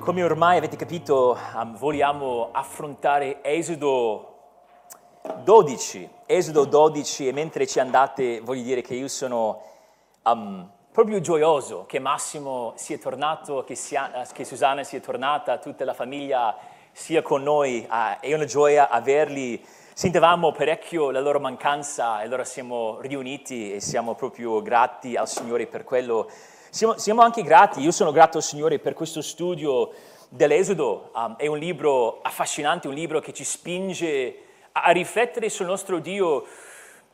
Come ormai avete capito, vogliamo affrontare Esodo 12. Esodo 12 e mentre ci andate voglio dire che io sono um, proprio gioioso che Massimo sia tornato, che, sia, che, Susanna sia tornata, tutta la famiglia sia con noi. Uh, è una gioia averli. Sentivamo parecchio la loro mancanza e allora siamo riuniti e siamo proprio grati al Signore per quello. Siamo, siamo, anche grati, io sono grato al Signore per questo studio dell'Esodo, um, è un libro affascinante, un libro che ci spinge a, riflettere sul nostro Dio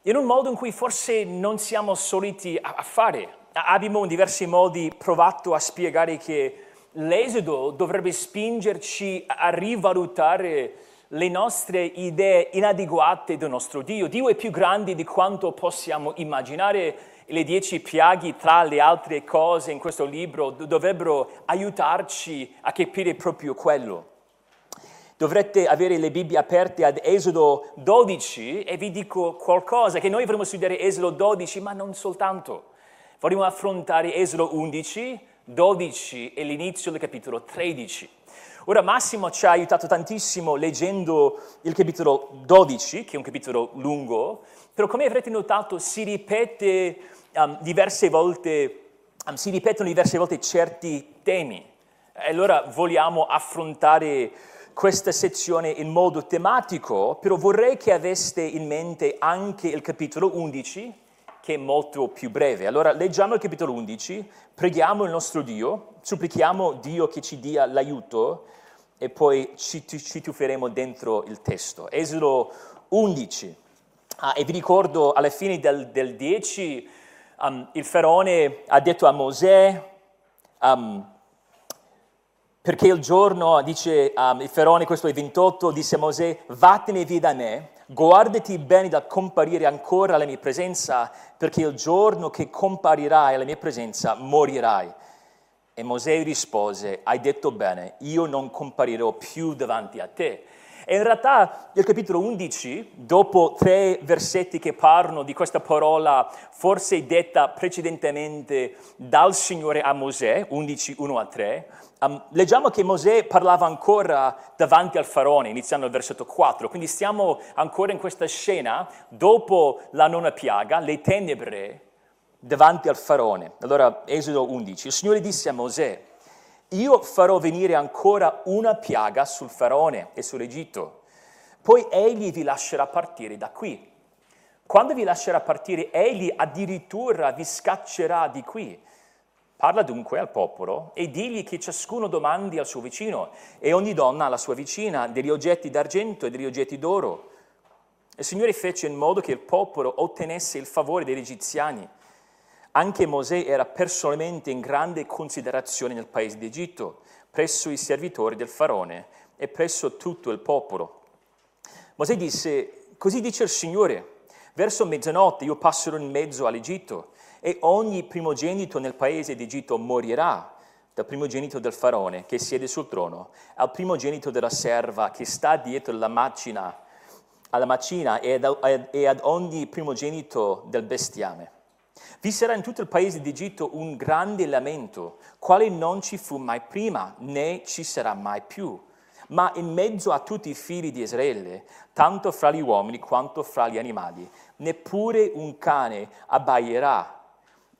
in un modo in cui forse non siamo soliti a, a fare. Abbiamo in diversi modi provato a spiegare che l'Esodo dovrebbe spingerci a rivalutare le nostre idee inadeguate del nostro Dio. Dio è più grande di quanto possiamo immaginare le dieci piaghe, tra le altre cose in questo libro, dovrebbero aiutarci a capire proprio quello. Dovrete avere le Bibbie aperte ad Esodo 12 e vi dico qualcosa, che noi vorremmo studiare Esodo 12, ma non soltanto. Vorremmo affrontare Esodo 11, 12 e l'inizio del capitolo 13. Ora Massimo ci ha aiutato tantissimo leggendo il capitolo 12, che è un capitolo lungo, però come avrete notato si ripete um, diverse volte, um, si ripetono diverse volte certi temi. E allora vogliamo affrontare questa sezione in modo tematico, però vorrei che aveste in mente anche il capitolo 11, che è molto più breve. Allora leggiamo il capitolo 11, preghiamo il nostro Dio, supplichiamo Dio che ci dia l'aiuto e poi ci, ci tufferemo dentro il testo. Esodo 11. Ah, e vi ricordo alla fine del, del 10 um, il faraone ha detto a Mosè, um, perché il giorno, dice um, il faraone, questo è 28, disse a Mosè, vattene via da me, guardati bene da comparire ancora alla mia presenza, perché il giorno che comparirai alla mia presenza morirai. E Mosè rispose, hai detto bene, io non comparirò più davanti a te. E in realtà il capitolo 11, dopo tre versetti che parlano di questa parola, forse detta precedentemente dal Signore a Mosè, 11, 1 a 3, um, leggiamo che Mosè parlava ancora davanti al faraone, iniziando al versetto 4. Quindi stiamo ancora in questa scena, dopo la nona piaga, le tenebre davanti al faraone. Allora, Esodo 11, il Signore disse a Mosè, io farò venire ancora una piaga sul faraone e sull'Egitto, poi egli vi lascerà partire da qui. Quando vi lascerà partire, egli addirittura vi scaccerà di qui. Parla dunque al popolo e digli che ciascuno domandi al suo vicino e ogni donna alla sua vicina degli oggetti d'argento e degli oggetti d'oro. Il Signore fece in modo che il popolo ottenesse il favore degli egiziani anche Mosè era personalmente in grande considerazione nel paese d'Egitto, presso i servitori del faraone e presso tutto il popolo. Mosè disse, così dice il Signore, verso mezzanotte io passerò in mezzo all'Egitto e ogni primogenito nel paese d'Egitto morirà, dal primogenito del faraone che siede sul trono, al primogenito della serva che sta dietro la macina, alla macina e ad, e ad ogni primogenito del bestiame. Vi sarà in tutto il paese d'Egitto un grande lamento, quale non ci fu mai prima, né ci sarà mai più. Ma in mezzo a tutti i figli di Israele, tanto fra gli uomini quanto fra gli animali, neppure un cane abbaierà,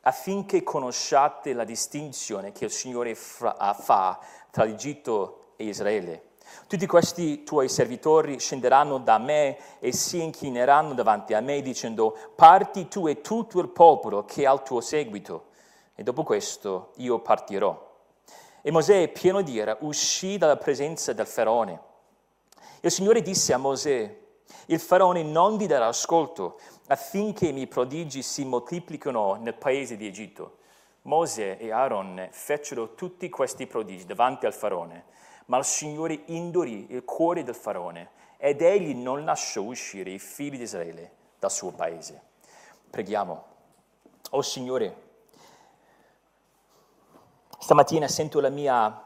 affinché conosciate la distinzione che il Signore fa tra l'Egitto e Israele. Tutti questi tuoi servitori scenderanno da me e si inchineranno davanti a me dicendo, parti tu e tutto il popolo che è al tuo seguito. E dopo questo io partirò. E Mosè, pieno di ira, uscì dalla presenza del faraone. Il Signore disse a Mosè, il faraone non vi darà ascolto affinché i miei prodigi si moltiplichino nel paese di Egitto. Mosè e Aaron fecero tutti questi prodigi davanti al faraone ma il Signore indurì il cuore del faraone ed egli non lasciò uscire i figli di Israele dal suo paese. Preghiamo. Oh Signore, stamattina sento la mia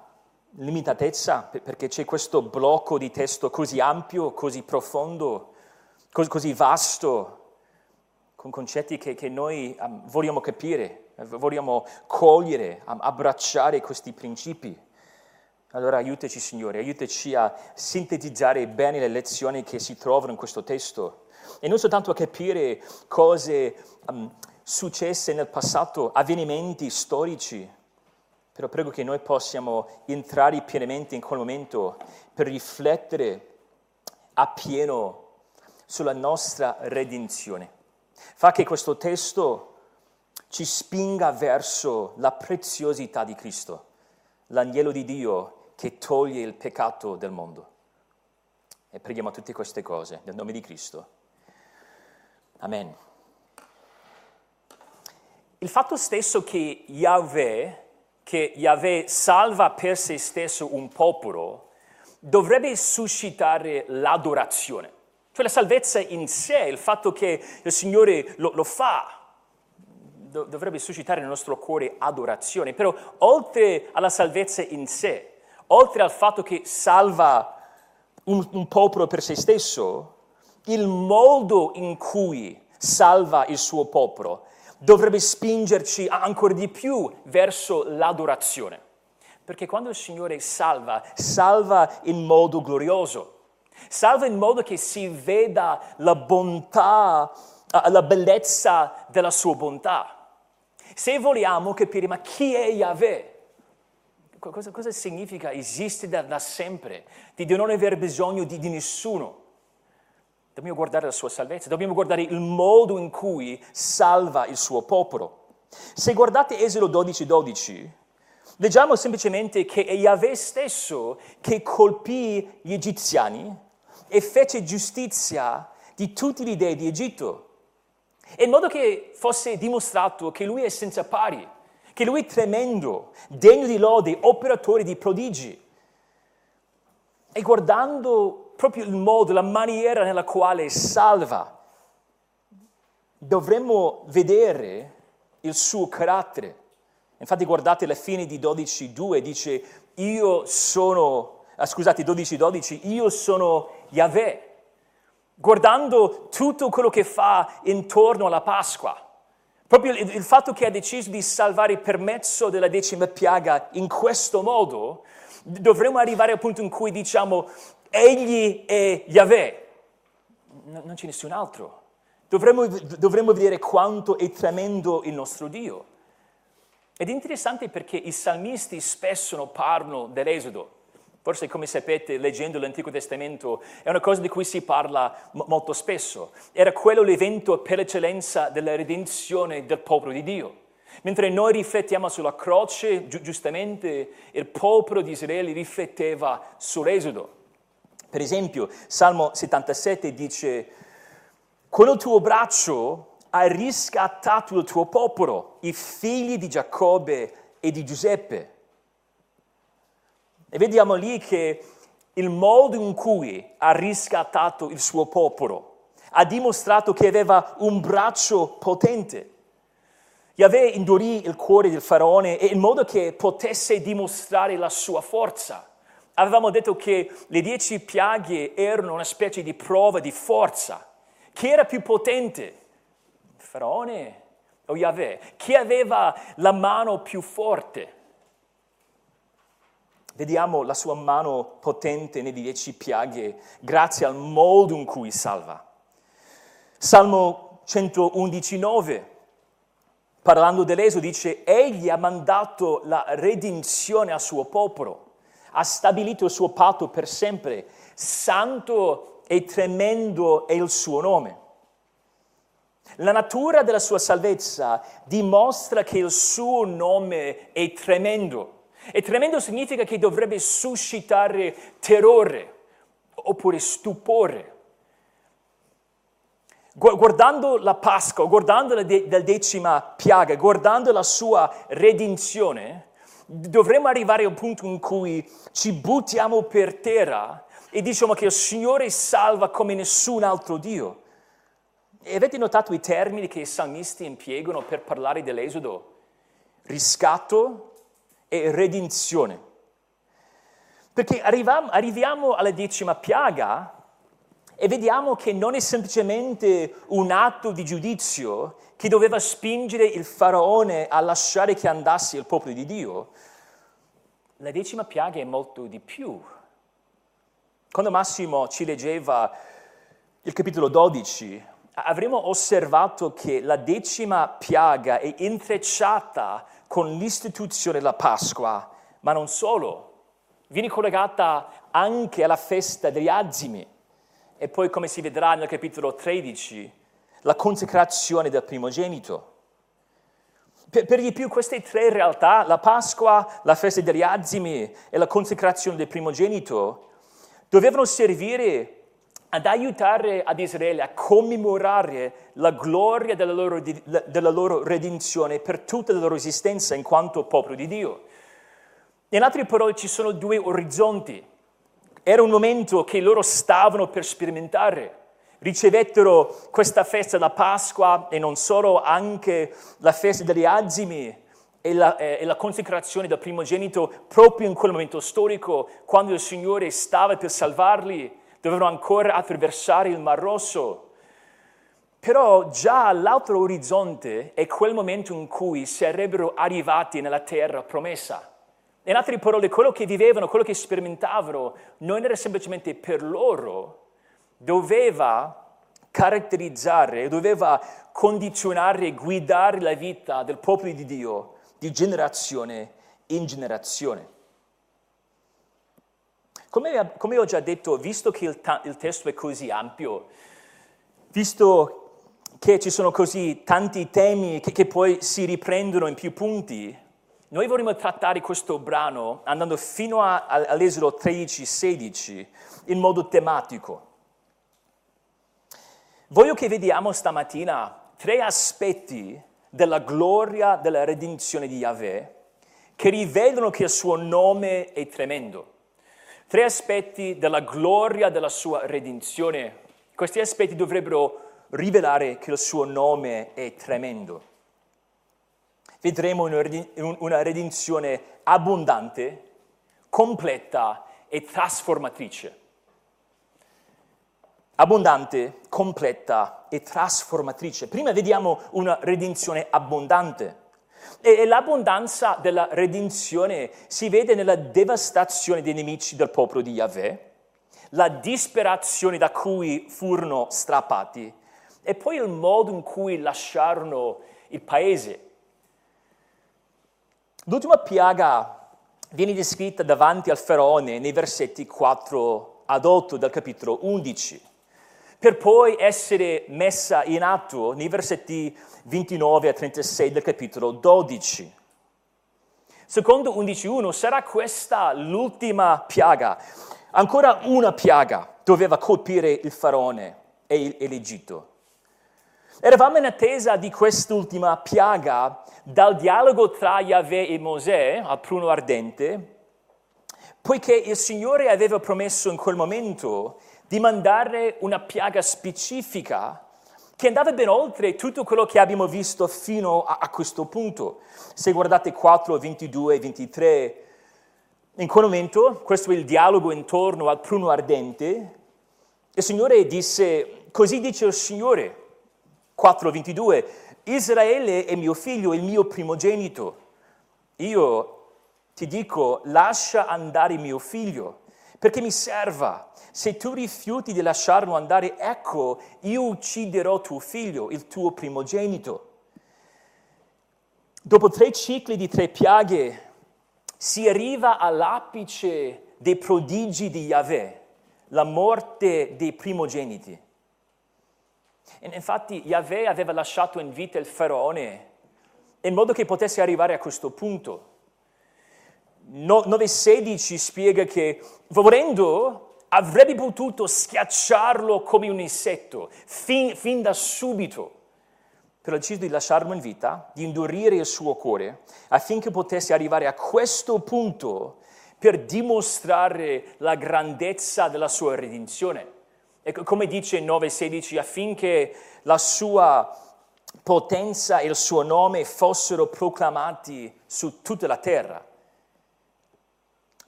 limitatezza perché c'è questo blocco di testo così ampio, così profondo, così vasto, con concetti che, che noi um, vogliamo capire, vogliamo cogliere, um, abbracciare questi principi. Allora aiutaci Signore, aiutaci a sintetizzare bene le lezioni che si trovano in questo testo e non soltanto a capire cose um, successe nel passato, avvenimenti storici, però prego che noi possiamo entrare pienamente in quel momento per riflettere appieno sulla nostra redenzione. Fa che questo testo ci spinga verso la preziosità di Cristo, l'agnello di Dio che toglie il peccato del mondo. E preghiamo tutte queste cose nel nome di Cristo. Amen. Il fatto stesso che Yahweh, che Yahweh salva per se stesso un popolo, dovrebbe suscitare l'adorazione. Cioè la salvezza in sé, il fatto che il Signore lo, lo fa, dovrebbe suscitare nel nostro cuore adorazione. Però oltre alla salvezza in sé, oltre al fatto che salva un, un popolo per se stesso, il modo in cui salva il suo popolo dovrebbe spingerci ancora di più verso l'adorazione. Perché quando il Signore salva, salva in modo glorioso, salva in modo che si veda la bontà, la bellezza della sua bontà. Se vogliamo capire ma chi è Yahweh, cosa, cosa significa esiste da, da, sempre, di non aver bisogno di, di nessuno. Dobbiamo guardare la sua salvezza, dobbiamo guardare il modo in cui salva il suo popolo. Se guardate Esodo 12, 12, leggiamo semplicemente che è Yahweh stesso che colpì gli egiziani e fece giustizia di tutti gli dei di Egitto, in modo che fosse dimostrato che lui è senza pari che lui è tremendo, degno di lode, operatore di prodigi. E guardando proprio il modo, la maniera nella quale salva, dovremmo vedere il suo carattere. Infatti guardate la fine di 12.2, dice io sono, ah, scusate 12.12, io sono Yahweh. Guardando tutto quello che fa intorno alla Pasqua, Proprio il, il fatto che ha deciso di salvare per mezzo della decima piaga in questo modo, dovremmo arrivare al punto in cui diciamo, egli è Yahweh, no, non c'è nessun altro. Dovremmo, dovremmo vedere quanto è tremendo il nostro Dio. Ed è interessante perché i salmisti spesso parlano dell'Esodo. Forse come sapete, leggendo l'Antico Testamento, è una cosa di cui si parla m- molto spesso. Era quello l'evento per eccellenza della redenzione del popolo di Dio. Mentre noi riflettiamo sulla croce, gi- giustamente il popolo di Israele rifletteva sull'Esodo. Per esempio, Salmo 77 dice, con il tuo braccio hai riscattato il tuo popolo, i figli di Giacobbe e di Giuseppe. E vediamo lì che il modo in cui ha riscattato il suo popolo ha dimostrato che aveva un braccio potente. Yahweh indurì il cuore del faraone in modo che potesse dimostrare la sua forza. Avevamo detto che le dieci piaghe erano una specie di prova di forza. Chi era più potente? Il faraone o Yahweh? Chi aveva la mano più forte? Vediamo la sua mano potente nelle dieci piaghe grazie al modo in cui salva. Salmo 111,9, parlando dell'Eso, dice, Egli ha mandato la redenzione al suo popolo, ha stabilito il suo patto per sempre, santo e tremendo è il suo nome. La natura della sua salvezza dimostra che il suo nome è tremendo. E tremendo significa che dovrebbe suscitare terrore oppure stupore. Guardando la Pasqua, guardando la, de- la decima piaga, guardando la sua redenzione, dovremmo arrivare a un punto in cui ci buttiamo per terra e diciamo che il Signore salva come nessun altro Dio. E avete notato i termini che i salmisti impiegano per parlare dell'Esodo? Riscatto, e redenzione. Perché arriviamo, arriviamo alla decima piaga e vediamo che non è semplicemente un atto di giudizio che doveva spingere il faraone a lasciare che andasse il popolo di Dio, la decima piaga è molto di più. Quando Massimo ci leggeva il capitolo 12, avremo osservato che la decima piaga è intrecciata con l'istituzione della Pasqua, ma non solo, viene collegata anche alla festa degli azimi e poi, come si vedrà nel capitolo 13, la consecrazione del primogenito. Per, per, di più queste tre realtà, la Pasqua, la festa degli azimi e la consecrazione del primogenito, dovevano servire ad aiutare ad Israele a commemorare la gloria della loro, della loro redenzione per tutta la loro esistenza in quanto popolo di Dio. In altre parole ci sono due orizzonti. Era un momento che loro stavano per sperimentare. Ricevettero questa festa da Pasqua e non solo, anche la festa degli azimi e la, eh, la consecrazione del primogenito proprio in quel momento storico, quando il Signore stava per salvarli, dovevano ancora attraversare il Mar Rosso. Però già all'altro orizzonte è quel momento in cui sarebbero arrivati nella terra promessa. In altre parole, quello che vivevano, quello che sperimentavano, non era semplicemente per loro, doveva caratterizzare, doveva condizionare e guidare la vita del popolo di Dio di generazione in generazione. Come, come ho già detto, visto che il, ta- il testo è così ampio, visto che ci sono così tanti temi che, che poi si riprendono in più punti, noi vorremmo trattare questo brano andando fino a, all'Esodo 13-16 in modo tematico. Voglio che vediamo stamattina tre aspetti della gloria della redenzione di Yahweh che rivelano che il suo nome è tremendo. Tre aspetti della gloria della sua redenzione. Questi aspetti dovrebbero rivelare che il suo nome è tremendo vedremo una redenzione abbondante, completa e trasformatrice. Abbondante, completa e trasformatrice. Prima vediamo una redenzione abbondante. E l'abbondanza della redenzione si vede nella devastazione dei nemici del popolo di Yahweh, la disperazione da cui furono strappati e poi il modo in cui lasciarono il paese. L'ultima piaga viene descritta davanti al faraone nei versetti 4 ad 8 del capitolo 11, per poi essere messa in atto nei versetti 29 a 36 del capitolo 12. Secondo 11.1 sarà questa l'ultima piaga. Ancora una piaga doveva colpire il faraone e l'Egitto. Eravamo in attesa di quest'ultima piaga dal dialogo tra Yahweh e Mosè al pruno ardente, poiché il Signore aveva promesso in quel momento di mandare una piaga specifica che andava ben oltre tutto quello che abbiamo visto fino a, a questo punto. Se guardate 4, 22 e 23, in quel momento, questo è il dialogo intorno al pruno ardente, il Signore disse, così dice il Signore, 4:22, Israele è mio figlio, il mio primogenito. Io ti dico, lascia andare mio figlio, perché mi serva. Se tu rifiuti di lasciarlo andare, ecco, io ucciderò tuo figlio, il tuo primogenito. Dopo tre cicli di tre piaghe, si arriva all'apice dei prodigi di Yahweh, la morte dei primogeniti. Infatti Yahweh aveva lasciato in vita il faraone in modo che potesse arrivare a questo punto. 9.16 spiega che volendo avrebbe potuto schiacciarlo come un insetto fin, fin da subito, però ha deciso di lasciarlo in vita, di indurire il suo cuore affinché potesse arrivare a questo punto per dimostrare la grandezza della sua redenzione. E come dice in 9:16, affinché la sua potenza e il suo nome fossero proclamati su tutta la terra.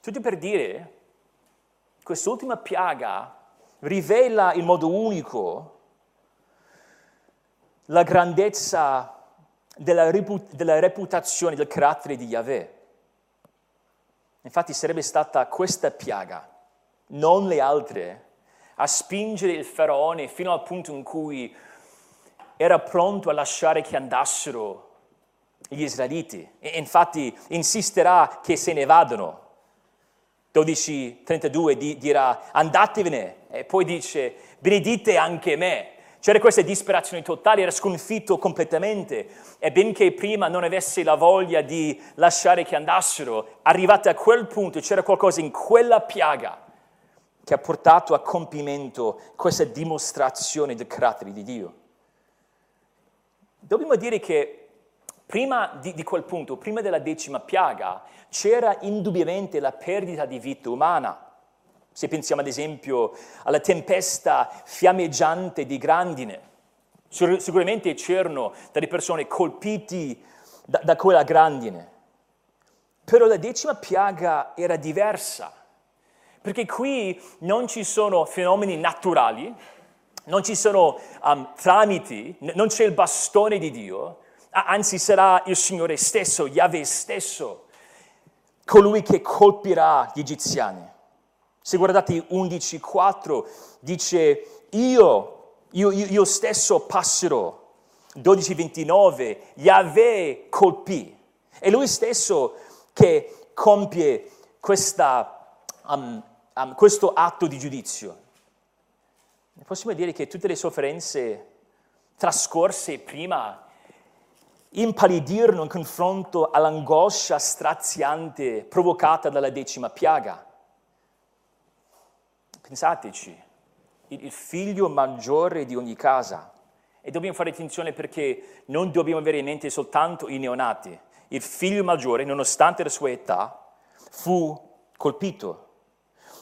Tutto per dire, quest'ultima piaga rivela in modo unico la grandezza della, reput- della reputazione del carattere di Yahweh. Infatti sarebbe stata questa piaga, non le altre, a spingere il faraone fino al punto in cui era pronto a lasciare che andassero gli israeliti. E infatti insisterà che se ne vadano. 12.32 dirà andatevene e poi dice benedite anche me. C'era questa disperazione totale, era sconfitto completamente e benché prima non avesse la voglia di lasciare che andassero, arrivati a quel punto c'era qualcosa in quella piaga che ha portato a compimento questa dimostrazione del carattere di Dio. Dobbiamo dire che prima di, di, quel punto, prima della decima piaga, c'era indubbiamente la perdita di vita umana. Se pensiamo ad esempio alla tempesta fiammeggiante di grandine, sicuramente c'erano delle persone colpite da, da quella grandine. Però la decima piaga era diversa, perché qui non ci sono fenomeni naturali, non ci sono um, tramiti, non c'è il bastone di Dio, anzi sarà il Signore stesso, Yahweh stesso, colui che colpirà gli egiziani. Se guardate 11.4 dice io, io, io stesso passerò. 12.29 Yahweh colpì. È lui stesso che compie questa, um, um, questo atto di giudizio. Possiamo dire che tutte le sofferenze trascorse prima impallidirono in confronto all'angoscia straziante provocata dalla decima piaga. Pensateci, il figlio maggiore di ogni casa. E dobbiamo fare attenzione perché non dobbiamo avere in mente soltanto i neonati. Il figlio maggiore, nonostante la sua età, fu colpito.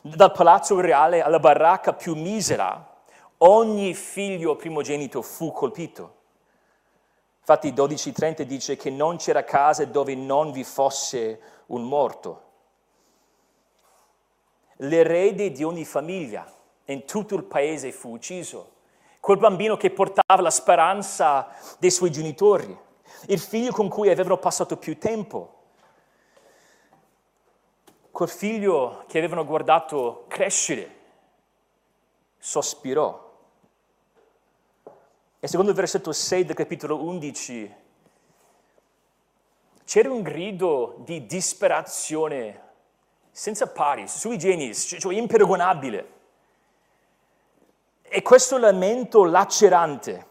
Dal palazzo reale alla baracca più misera, ogni figlio primogenito fu colpito. Infatti 12.30 dice che non c'era casa dove non vi fosse un morto. L'erede di ogni famiglia in tutto il paese fu ucciso. Quel bambino che portava la speranza dei suoi genitori, il figlio con cui avevano passato più tempo, quel figlio che avevano guardato crescere, sospirò e secondo il versetto 6 del capitolo 11 c'era un grido di disperazione senza pari, sui generis, cioè imperagonabile. E questo lamento lacerante,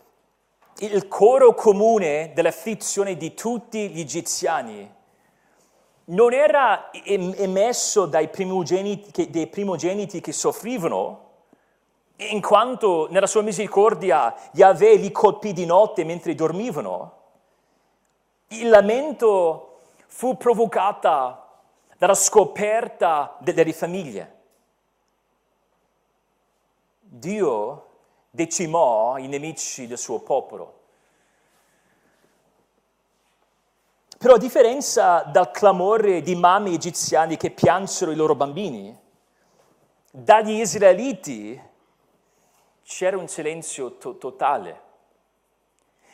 il coro comune dell'afflizione di tutti gli egiziani, non era emesso dai primogeniti, dei primogeniti che soffrivano, in quanto nella sua misericordia Yahweh li colpì di notte mentre dormivano, il lamento fu provocato dalla scoperta delle famiglie. Dio decimò i nemici del suo popolo. Però a differenza dal clamore di mamme egiziane che piansero i loro bambini, dagli israeliti c'era un silenzio to- totale.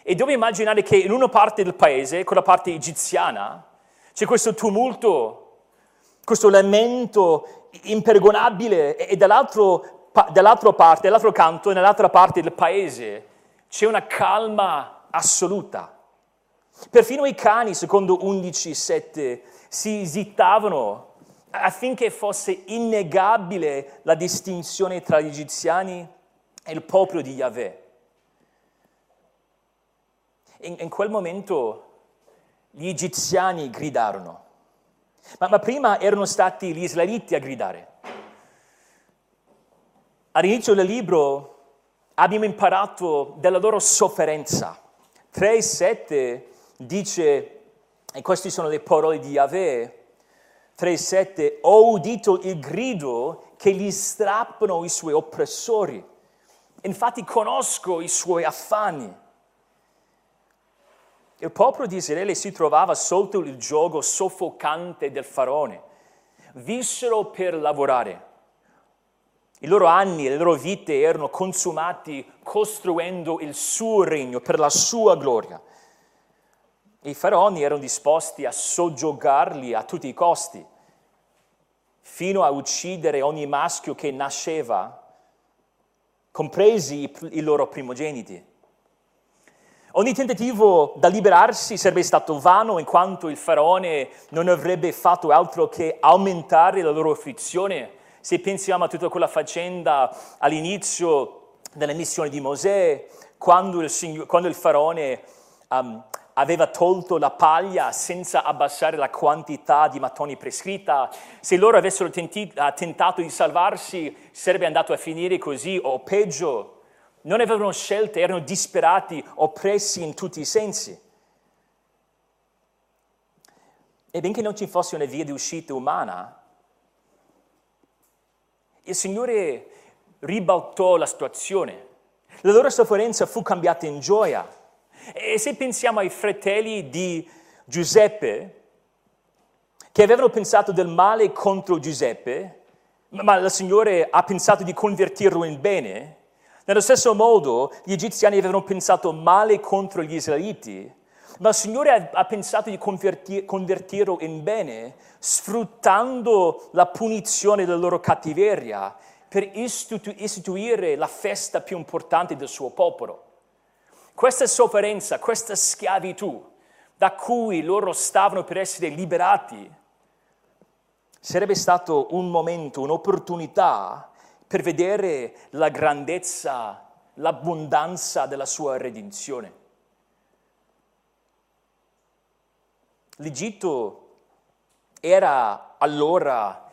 E devo immaginare che in una parte del paese, quella parte egiziana, c'è questo tumulto, questo lamento impergonabile e, dall'altro, pa- dall'altra parte, dall'altro canto, nell'altra parte del paese, c'è una calma assoluta. Perfino i cani, secondo 11.7, si zittavano affinché fosse innegabile la distinzione tra gli egiziani è il popolo di Yahweh. In, in quel momento gli egiziani gridarono, ma, ma prima erano stati gli israeliti a gridare. All'inizio del libro abbiamo imparato della loro sofferenza. 3,7 dice, e queste sono le parole di Yahweh, 3,7, ho udito il grido che gli strappano i suoi oppressori. Infatti conosco i suoi affanni. Il popolo di Israele si trovava sotto il gioco soffocante del faraone. Vissero per lavorare. I loro anni, le loro vite erano consumati costruendo il suo regno per la sua gloria. I faraoni erano disposti a soggiogarli a tutti i costi. fino a uccidere ogni maschio che nasceva, compresi i, loro primogeniti. Ogni tentativo da liberarsi sarebbe stato vano in quanto il faraone non avrebbe fatto altro che aumentare la loro afflizione. Se pensiamo a tutta quella faccenda all'inizio della missione di Mosè, quando il, quando il faraone um, aveva tolto la paglia senza abbassare la quantità di mattoni prescritta, se loro avessero tenti, tentato di salvarsi sarebbe andato a finire così o peggio non avevano scelte, erano disperati, oppressi in tutti i sensi. E benché non ci fosse una via di uscita umana, il Signore ribaltò la situazione. La loro sofferenza fu cambiata in gioia. E se pensiamo ai fratelli di Giuseppe, che avevano pensato del male contro Giuseppe, ma il Signore ha pensato di convertirlo in bene, nello stesso modo, gli egiziani avevano pensato male contro gli israeliti, ma il Signore ha, pensato di convertir, convertirlo in bene, sfruttando la punizione della loro cattiveria per istitu- istituire la festa più importante del suo popolo. Questa sofferenza, questa schiavitù da cui loro stavano per essere liberati, sarebbe stato un momento, un'opportunità per vedere la grandezza, l'abbondanza della sua redenzione. L'Egitto era allora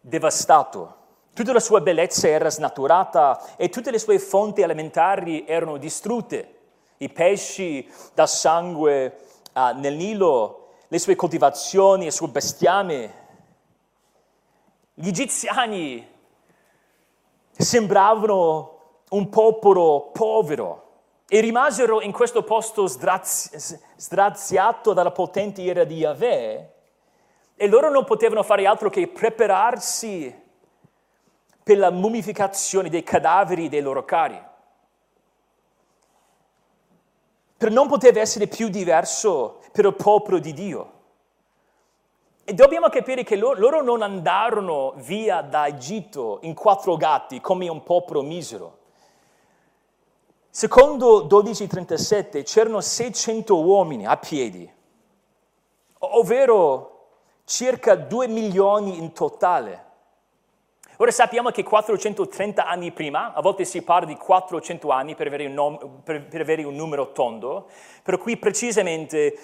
devastato, tutta la sua bellezza era snaturata e tutte le sue fonti alimentari erano distrutte. I pesci da sangue uh, nel Nilo, le sue coltivazioni, il suo bestiame. Gli egiziani sembravano un popolo povero e rimasero in questo posto sdrazi- straziato dalla potente ira di Yahweh e loro non potevano fare altro che prepararsi per la mummificazione dei cadaveri dei loro cari. Per non poter essere più diverso per il popolo di Dio. E dobbiamo capire che loro, loro non andarono via da Egitto in quattro gatti come un popolo misero. Secondo 1237 c'erano 600 uomini a piedi, ovvero circa 2 milioni in totale. Ora sappiamo che 430 anni prima, a volte si parla di 400 anni per avere un, nom- per, per avere un numero tondo, per cui precisamente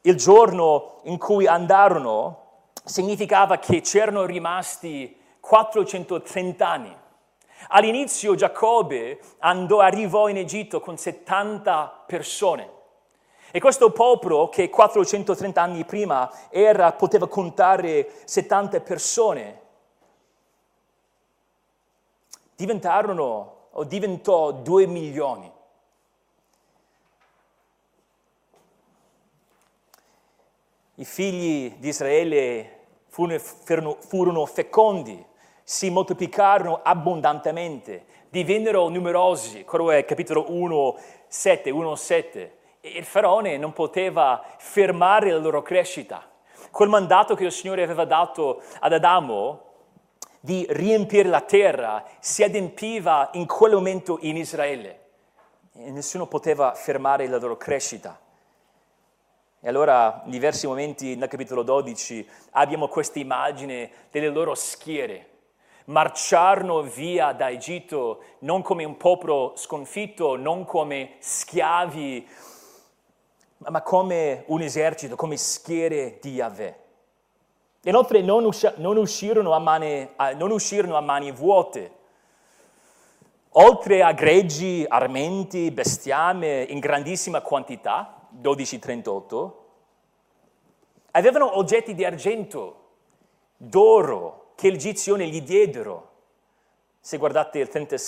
il giorno in cui andarono significava che c'erano rimasti 430 anni. All'inizio Giacobbe andò, arrivò in Egitto con 70 persone. E questo popolo, che 430 anni prima era, poteva contare 70 persone, diventarono o diventò 2 milioni. I figli di Israele furono, furono fecondi, si moltiplicarono abbondantemente, divennero numerosi, quello è capitolo 1, 7, 1, 7. E il faraone non poteva fermare la loro crescita. Quel mandato che il Signore aveva dato ad Adamo di riempire la terra si adempiva in quel momento in Israele. E nessuno poteva fermare la loro crescita. E allora in diversi momenti nel capitolo 12 abbiamo questa immagine delle loro schiere. Marciarono via da Egitto non come un popolo sconfitto, non come schiavi, ma come un esercito, come schiere di Yahweh. Inoltre non, usci- non, uscirono mani, non uscirono a mani vuote. Oltre a greggi, armenti, bestiame in grandissima quantità, 1238, avevano oggetti di argento, d'oro, che gli egizioni gli diedero. Se guardate il 30, uh,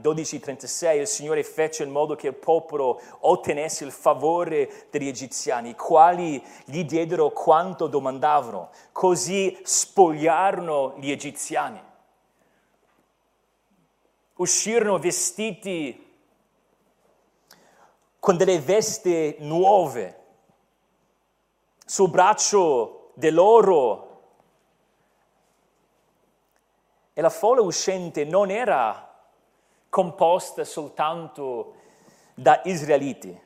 12.36, il Signore fece in modo che il popolo ottenesse il favore degli egiziani, i quali gli diedero quanto domandavano. Così spogliarono gli egiziani. Uscirono vestiti con delle vesti nuove, sul braccio dell'oro E la folla uscente non era composta soltanto da israeliti.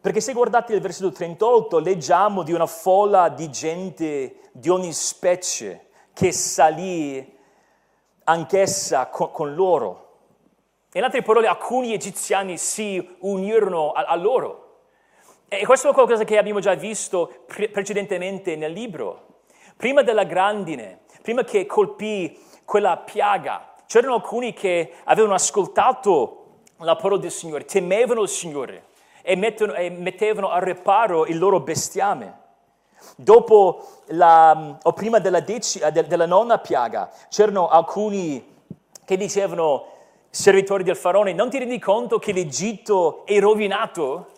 Perché se guardate il versetto 38, leggiamo di una folla di gente di ogni specie che salì anch'essa con, loro. In altre parole, alcuni egiziani si unirono a, loro. E questo è qualcosa che abbiamo già visto pre- precedentemente nel libro. Prima della grandine, prima che colpì quella piaga, c'erano alcuni che avevano ascoltato la parola del Signore, temevano il Signore e, mettono, e mettevano a reparo il loro bestiame. Dopo la, o prima della, deci, della nonna piaga, c'erano alcuni che dicevano, servitori del faraone, non ti rendi conto che l'Egitto è rovinato?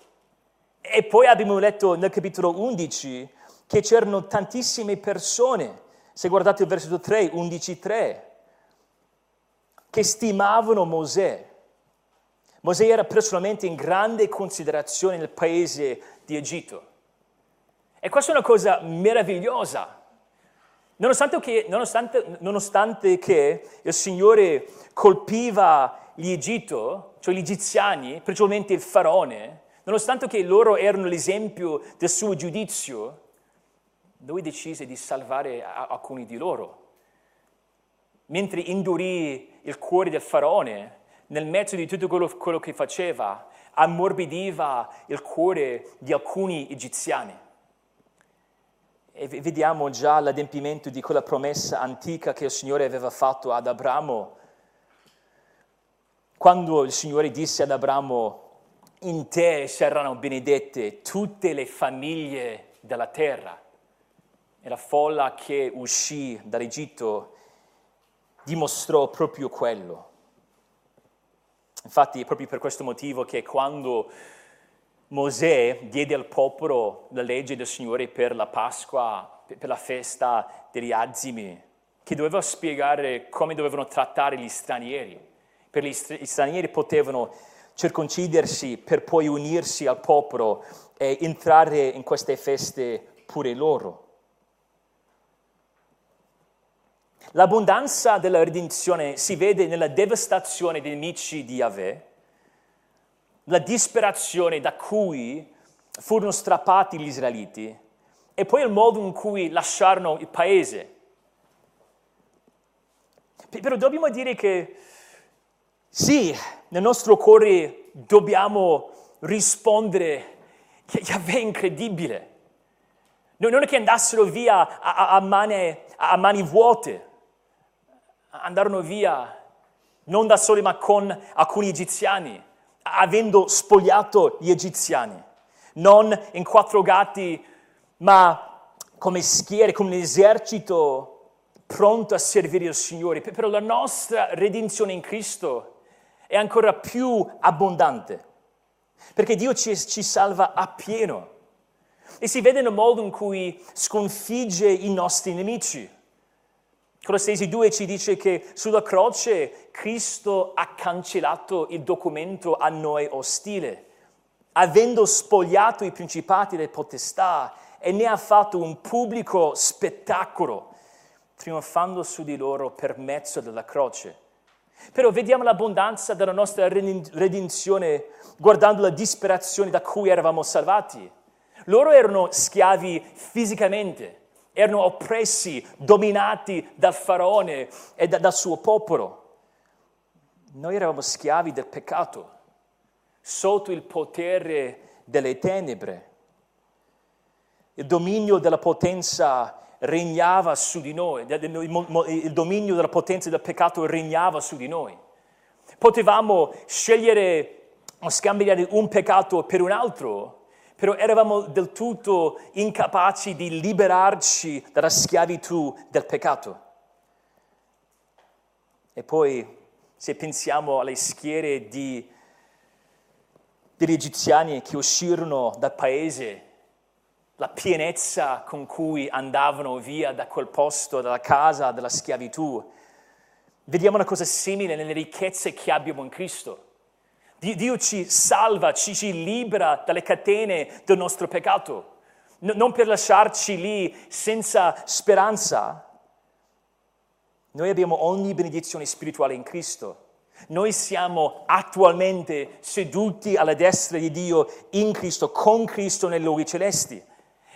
E poi abbiamo letto nel capitolo 11 che c'erano tantissime persone, se guardate il versetto 3, 11.3, che stimavano Mosè. Mosè era personalmente in grande considerazione nel paese di Egitto. E questa è una cosa meravigliosa. Nonostante che, nonostante, nonostante che il Signore colpiva gli Egitto, cioè gli egiziani, principalmente il faraone, nonostante che loro erano l'esempio del suo giudizio, lui decise di salvare alcuni di loro. Mentre indurì il cuore del faraone, nel mezzo di tutto quello, quello che faceva, ammorbidiva il cuore di alcuni egiziani. E vediamo già l'adempimento di quella promessa antica che il Signore aveva fatto ad Abramo, quando il Signore disse ad Abramo, in te saranno benedette tutte le famiglie della terra. E la folla che uscì dall'Egitto dimostrò proprio quello. Infatti è proprio per questo motivo che quando Mosè diede al popolo la legge del Signore per la Pasqua, per la festa degli azimi, che doveva spiegare come dovevano trattare gli stranieri. Per gli stranieri potevano circoncidersi per poi unirsi al popolo e entrare in queste feste pure loro. L'abbondanza della redenzione si vede nella devastazione dei nemici di Yahweh, la disperazione da cui furono strappati gli israeliti e poi il modo in cui lasciarono il paese. Però dobbiamo dire che sì, nel nostro cuore dobbiamo rispondere che Yahweh è incredibile. Non è che andassero via a, a, mani, a mani vuote, andarono via non da soli ma con alcuni egiziani, avendo spogliato gli egiziani, non in quattro gatti, ma come schiere, come un esercito pronto a servire il Signore. Però la nostra redenzione in Cristo è ancora più abbondante, perché Dio ci, ci salva appieno e si vede nel modo in cui sconfigge i nostri nemici. Colossesi 2 ci dice che sulla croce Cristo ha cancellato il documento a noi ostile, avendo spogliato i principati delle potestà e ne ha fatto un pubblico spettacolo, trionfando su di loro per mezzo della croce. Però vediamo l'abbondanza della nostra redenzione guardando la disperazione da cui eravamo salvati. Loro erano schiavi fisicamente, erano oppressi, dominati dal faraone e da, dal suo popolo. Noi eravamo schiavi del peccato, sotto il potere delle tenebre. Il dominio della potenza regnava su di noi, il dominio della potenza del peccato regnava su di noi. Potevamo scegliere o scambiare un peccato per un altro, però eravamo del tutto incapaci di liberarci dalla schiavitù del peccato. E poi, se pensiamo alle schiere di, degli egiziani che uscirono dal paese, la pienezza con cui andavano via da quel posto, dalla casa, dalla schiavitù, vediamo una cosa simile nelle ricchezze che abbiamo in Cristo. Dio ci salva, ci, ci libera dalle catene del nostro peccato, non per lasciarci lì senza speranza, Noi abbiamo ogni benedizione spirituale in Cristo. Noi siamo attualmente seduti alla destra di Dio in Cristo, con Cristo nei luoghi celesti.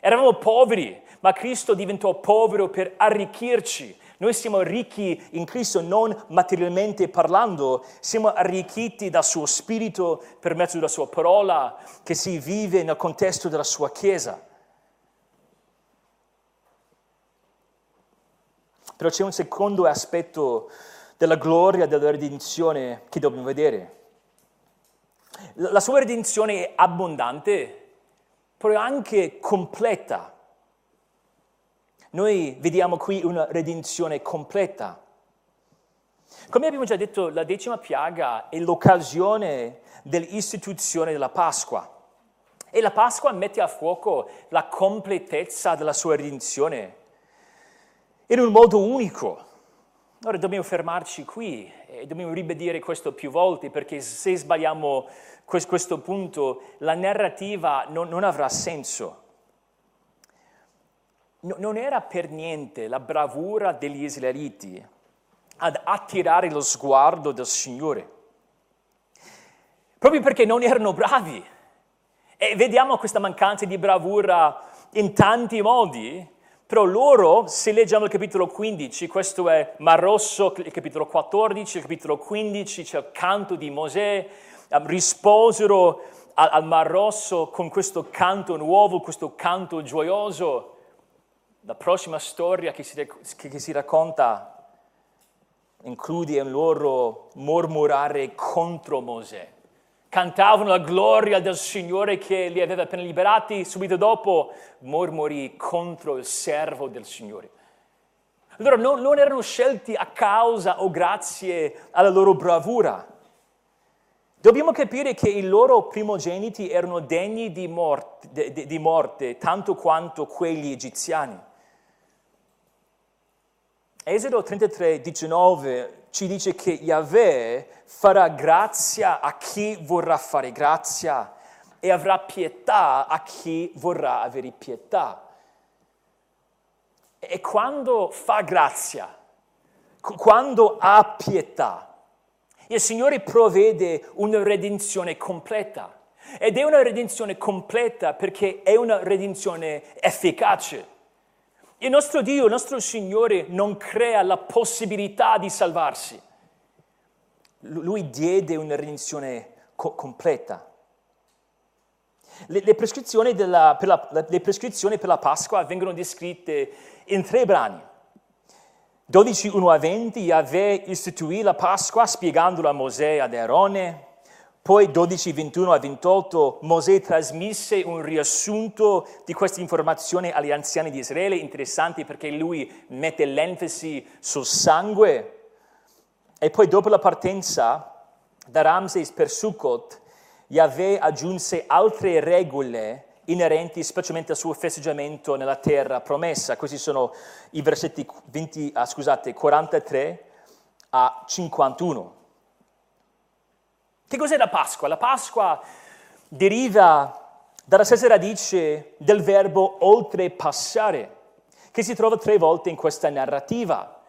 Eravamo poveri, ma Cristo diventò povero per arricchirci. Noi siamo ricchi in Cristo non materialmente parlando, siamo arricchiti dal suo spirito per mezzo della sua parola che si vive nel contesto della sua Chiesa. Però c'è un secondo aspetto della gloria della redenzione che dobbiamo vedere. La sua redenzione è abbondante, però anche completa. Noi vediamo qui una redenzione completa. Come abbiamo già detto, la decima piaga è l'occasione dell'istituzione della Pasqua. E la Pasqua mette a fuoco la completezza della sua redenzione in un modo unico. Ora dobbiamo fermarci qui e dobbiamo ribadire questo più volte perché se sbagliamo questo punto la narrativa non, non avrà senso. No, non era per niente la bravura degli israeliti ad attirare lo sguardo del Signore, proprio perché non erano bravi. E vediamo questa mancanza di bravura in tanti modi però loro, se leggiamo il capitolo 15, questo è Mar Rosso, il capitolo 14, il capitolo 15, c'è il canto di Mosè, risposero al, al Mar Rosso con questo canto nuovo, questo canto gioioso. La prossima storia che si, che si racconta include un loro mormorare contro Mosè cantavano la gloria del Signore che li aveva appena liberati, subito dopo mormorì contro il servo del Signore. Allora non, non erano scelti a causa o grazie alla loro bravura. Dobbiamo capire che i loro primogeniti erano degni di morte, di, morte tanto quanto quegli egiziani. Esodo 33, 19 ci dice che Yahweh farà grazia a chi vorrà fare grazia e avrà pietà a chi vorrà avere pietà. E quando fa grazia, quando ha pietà, il Signore provvede una redenzione completa. Ed è una redenzione completa perché è una redenzione efficace. Il nostro Dio, il nostro Signore non crea la possibilità di salvarsi. Lui diede una redenzione co- completa. Le, le, prescrizioni della, per la, le prescrizioni per la Pasqua vengono descritte in tre brani. 12, 1 a 20, Yahweh istituì la Pasqua spiegandola a Mosè e ad Aarone. Poi 12, 21 a 28 Mosè trasmise un riassunto di queste informazioni agli anziani di Israele, interessante perché lui mette l'enfasi sul sangue. E poi dopo la partenza da Ramses per Sukkot, Yahweh aggiunse altre regole inerenti specialmente al suo festeggiamento nella terra promessa. Questi sono i versetti 20, ah, scusate, 43 a 51. Che cos'è la Pasqua? La Pasqua deriva dalla stessa radice del verbo oltrepassare, che si trova tre volte in questa narrativa.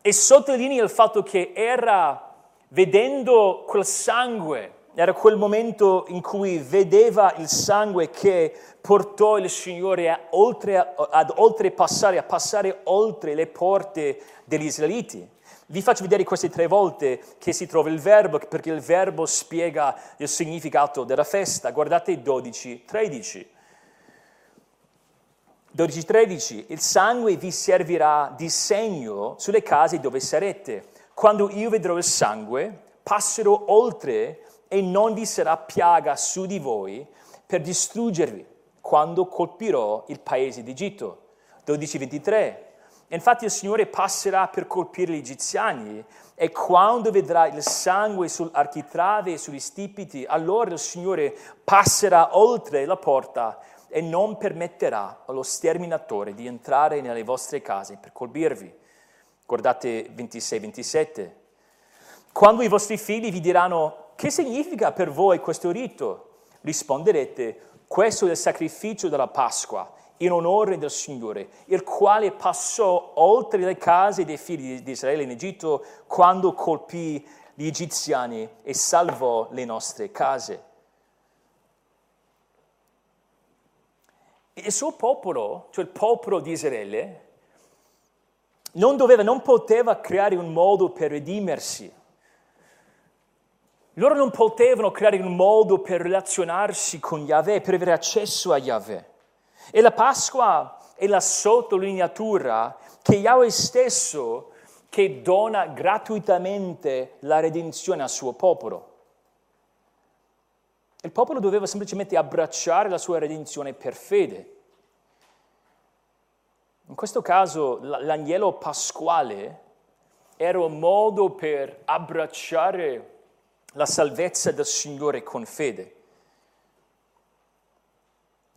E sottolinea il fatto che era vedendo quel sangue, era quel momento in cui vedeva il sangue che portò il Signore a oltre, ad oltrepassare, a passare oltre le porte degli Israeliti. Vi faccio vedere queste tre volte che si trova il verbo, perché il verbo spiega il significato della festa. Guardate 12, 13. 12, 13. Il sangue vi servirà di segno sulle case dove sarete. Quando io vedrò il sangue, passerò oltre e non vi sarà piaga su di voi per distruggervi quando colpirò il paese d'Egitto. 12, 23. Infatti il Signore passerà per colpire gli egiziani e quando vedrà il sangue sull'architrave e sugli stipiti, allora il Signore passerà oltre la porta e non permetterà allo sterminatore di entrare nelle vostre case per colpirvi. Guardate 26-27. Quando i vostri figli vi diranno che significa per voi questo rito, risponderete questo è il sacrificio della Pasqua in onore del Signore, il quale passò oltre le case dei figli di Israele in Egitto quando colpì gli egiziani e salvò le nostre case. Il suo popolo, cioè il popolo di Israele, non doveva, non poteva creare un modo per redimersi. Loro non potevano creare un modo per relazionarsi con Yahweh, per avere accesso a Yahweh. E la Pasqua è la sottolineatura che Yahweh stesso che dona gratuitamente la redenzione al suo popolo. Il popolo doveva semplicemente abbracciare la sua redenzione per fede. In questo caso l'agnello pasquale era un modo per abbracciare la salvezza del Signore con fede.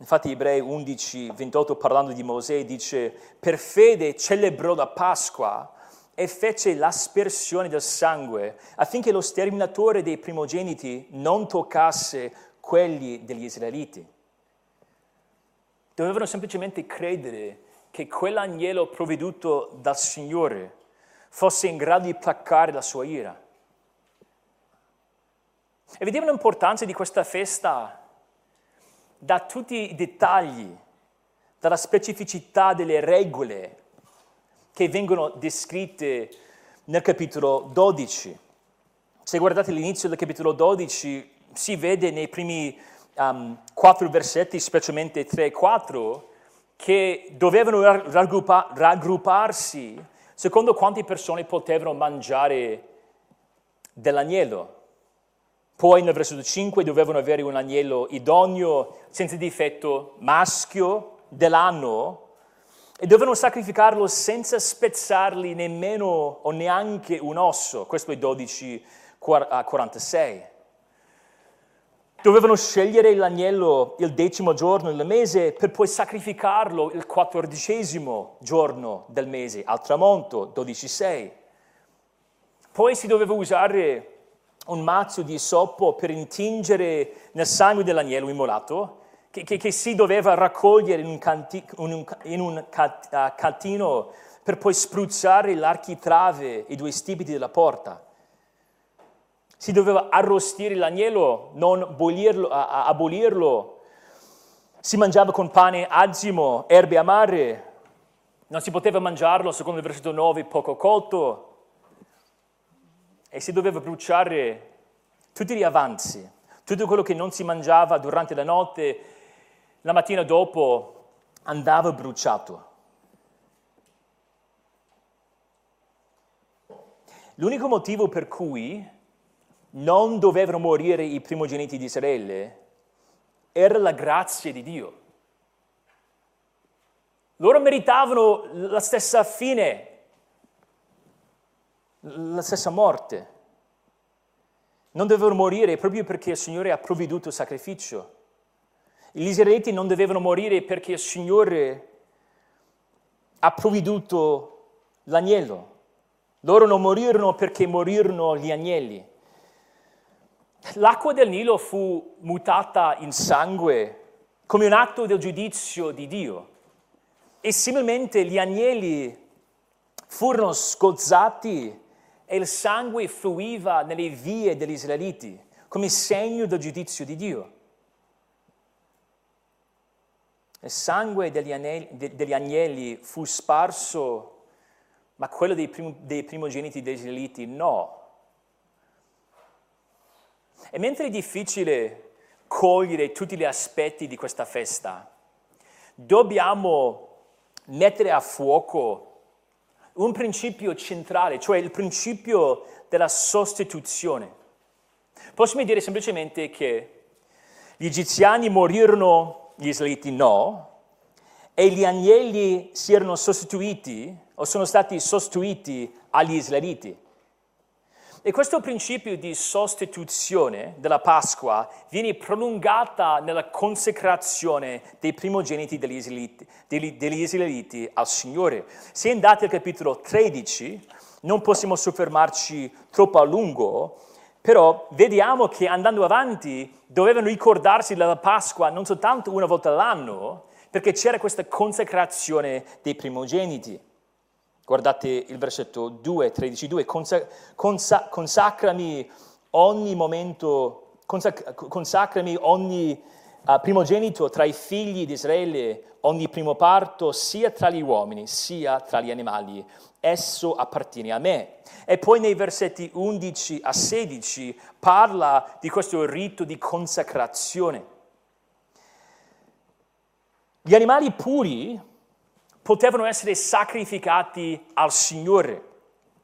Infatti Ebrei 11, 28 parlando di Mosè dice, per fede celebrò la Pasqua e fece l'aspersione del sangue affinché lo sterminatore dei primogeniti non toccasse quelli degli israeliti. Dovevano semplicemente credere che quell'agnello provveduto dal Signore fosse in grado di placare la sua ira. E vediamo l'importanza di questa festa da tutti i dettagli, dalla specificità delle regole che vengono descritte nel capitolo 12. Se guardate l'inizio del capitolo 12, si vede nei primi um, quattro versetti, specialmente 3 e 4, che dovevano raggruppa- raggrupparsi secondo quante persone potevano mangiare dell'agnello. Poi nel versetto 5 dovevano avere un agnello idoneo, senza difetto, maschio dell'anno, e dovevano sacrificarlo senza spezzarli nemmeno o neanche un osso. Questo è 12 a 46. Dovevano scegliere l'agnello il decimo giorno del mese per poi sacrificarlo il quattordicesimo giorno del mese, al tramonto, 12-6. Poi si doveva usare un mazzo di soppo per intingere nel sangue dell'agnello immolato, che, che, che si doveva raccogliere in un, canti, un, in un cat, uh, catino per poi spruzzare l'architrave, i due stipiti della porta. Si doveva arrostire l'agnello, non bollirlo, a, abolirlo. Si mangiava con pane azimo, erbe amare. Non si poteva mangiarlo, secondo il versetto 9, poco cotto e si doveva bruciare tutti gli avanzi, tutto quello che non si mangiava durante la notte, la mattina dopo andava bruciato. L'unico motivo per cui non dovevano morire i primogeniti di Israele era la grazia di Dio. Loro meritavano la stessa fine la stessa morte. Non dovevano morire proprio perché il Signore ha provveduto il sacrificio. Gli israeliti non dovevano morire perché il Signore ha provveduto l'agnello. Loro non morirono perché morirono gli agnelli. L'acqua del Nilo fu mutata in sangue come un atto del giudizio di Dio. E similmente gli agnelli furono scozzati e il sangue fluiva nelle vie degli israeliti come segno del giudizio di Dio. Il sangue degli, anelli, degli agnelli fu sparso, ma quello dei, prim, dei primogeniti degli israeliti no. E mentre è difficile cogliere tutti gli aspetti di questa festa, dobbiamo mettere a fuoco un principio centrale, cioè il principio della sostituzione. Possiamo dire semplicemente che gli egiziani morirono, gli israeliti no, e gli agnelli si erano sostituiti o sono stati sostituiti agli israeliti. E questo principio di sostituzione della Pasqua viene prolungata nella consecrazione dei primogeniti degli israeliti, degli, degli israeliti al Signore. Se andate al capitolo 13, non possiamo soffermarci troppo a lungo, però vediamo che andando avanti dovevano ricordarsi della Pasqua non soltanto una volta all'anno, perché c'era questa consacrazione dei primogeniti. Guardate il versetto 2, 13, 2, consa- consa- consacrami ogni momento, consac- consacrami ogni uh, primogenito tra i figli di Israele, ogni primo parto, sia tra gli uomini, sia tra gli animali. Esso appartiene a me. E poi nei versetti 11 a 16 parla di questo rito di consacrazione. Gli animali puri potevano essere sacrificati al Signore,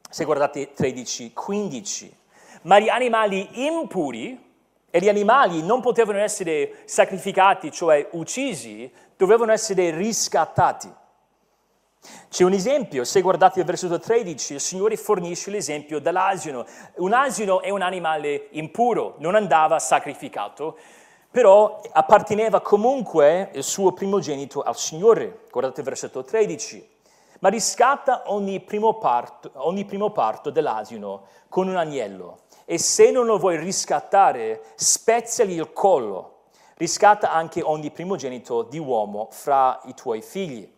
se guardate 13, 15, ma gli animali impuri e gli animali non potevano essere sacrificati, cioè uccisi, dovevano essere riscattati. C'è un esempio, se guardate il versetto 13, il Signore fornisce l'esempio dell'asino. Un asino è un animale impuro, non andava sacrificato, però apparteneva comunque il suo primogenito al Signore. Guardate il versetto 13. Ma riscatta ogni primo parto, ogni primo parto dell'asino con un agnello e se non lo vuoi riscattare, spezzali il collo. Riscatta anche ogni primogenito di uomo fra i tuoi figli.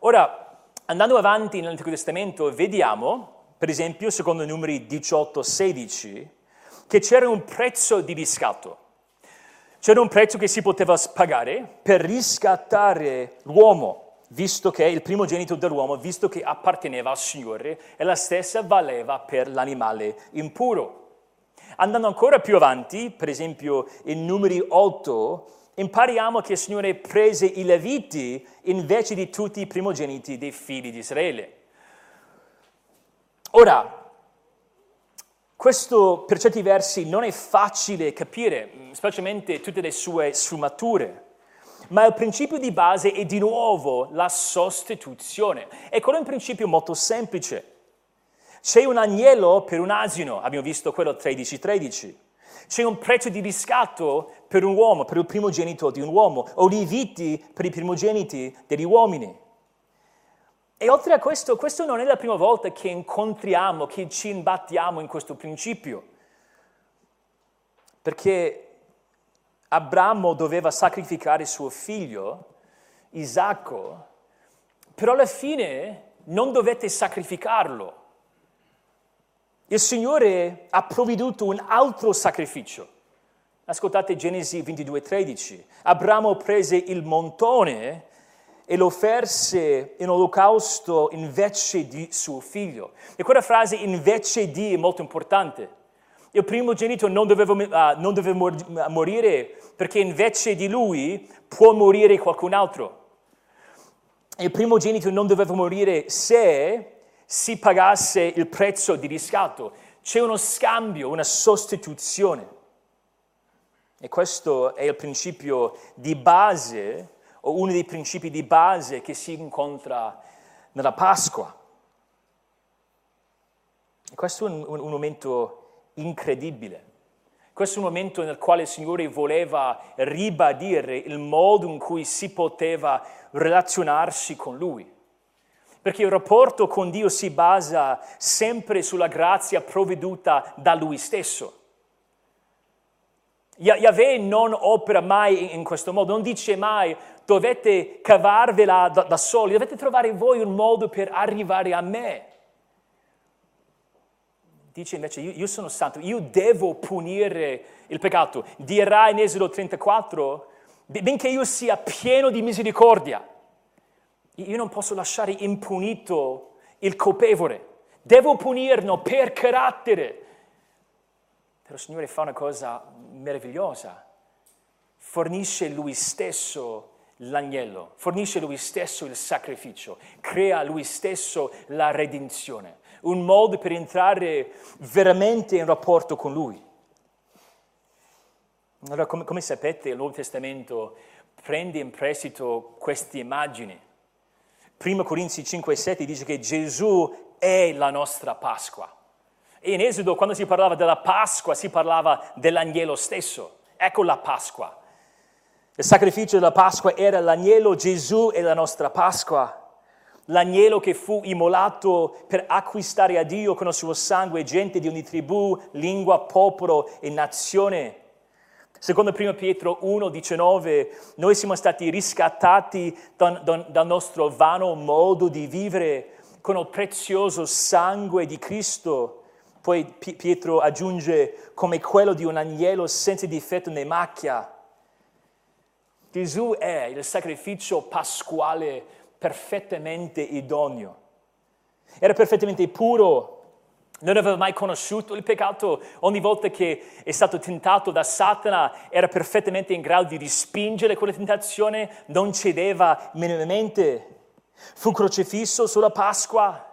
Ora, andando avanti nell'Antico Testamento, vediamo, per esempio, secondo i numeri 18-16, che c'era un prezzo di riscatto. C'era un prezzo che si poteva pagare per riscattare l'uomo, visto che il primogenito dell'uomo, visto che apparteneva al Signore, e la stessa valeva per l'animale impuro. Andando ancora più avanti, per esempio in numeri 8, impariamo che il Signore prese i Leviti invece di tutti i primogeniti dei figli di Israele. Ora, questo per certi versi non è facile capire, specialmente tutte le sue sfumature, ma il principio di base è di nuovo la sostituzione. E quello è un principio molto semplice. C'è un agnello per un asino, abbiamo visto quello 13-13. C'è un prezzo di riscatto per un uomo, per il primogenito di un uomo, o di viti per i primogeniti degli uomini. E oltre a questo, questa non è la prima volta che incontriamo, che ci imbattiamo in questo principio. Perché Abramo doveva sacrificare suo figlio, Isacco, però alla fine non dovette sacrificarlo. Il Signore ha provveduto un altro sacrificio. Ascoltate Genesi 22:13. Abramo prese il montone e lo offerse in olocausto invece di suo figlio. E quella frase invece di è molto importante. Il primogenito non doveva, uh, non doveva mor- morire perché invece di lui può morire qualcun altro. Il primogenito non doveva morire se si pagasse il prezzo di riscatto. C'è uno scambio, una sostituzione. E questo è il principio di base o uno dei principi di base che si incontra nella Pasqua. E questo è un, un momento incredibile. Questo è un momento nel quale il Signore voleva ribadire il modo in cui si poteva relazionarsi con Lui. Perché il rapporto con Dio si basa sempre sulla grazia provveduta da Lui stesso. Yahweh non opera mai in questo modo, non dice mai dovete cavarvela da, da soli, dovete trovare voi un modo per arrivare a me. Dice invece io, io sono santo, io devo punire il peccato. Dirà in Esodo 34, benché io sia pieno di misericordia, io non posso lasciare impunito il colpevole, devo punirlo per carattere. Però il Signore fa una cosa meravigliosa, fornisce Lui stesso l'agnello, fornisce Lui stesso il sacrificio, crea Lui stesso la redenzione, un modo per entrare veramente in rapporto con Lui. Allora, come, come sapete, il Nuovo Testamento prende in prestito queste immagini. Prima Corinzi 5 e 7 dice che Gesù è la nostra Pasqua. E in Esodo, quando si parlava della Pasqua, si parlava dell'agnello stesso. Ecco la Pasqua. Il sacrificio della Pasqua era l'agnello, Gesù è la nostra Pasqua. L'agnello che fu immolato per acquistare a Dio con il suo sangue gente di ogni tribù, lingua, popolo e nazione. Secondo 1 Pietro 1, 19, noi siamo stati riscattati dal, nostro vano modo di vivere con il prezioso sangue di Cristo. Poi Pietro aggiunge come quello di un agnello senza difetto né macchia. Gesù è il sacrificio pasquale perfettamente idoneo. Era perfettamente puro, non aveva mai conosciuto il peccato, ogni volta che è stato tentato da Satana era perfettamente in grado di respingere quella tentazione, non cedeva minimamente. Fu crocifisso sulla Pasqua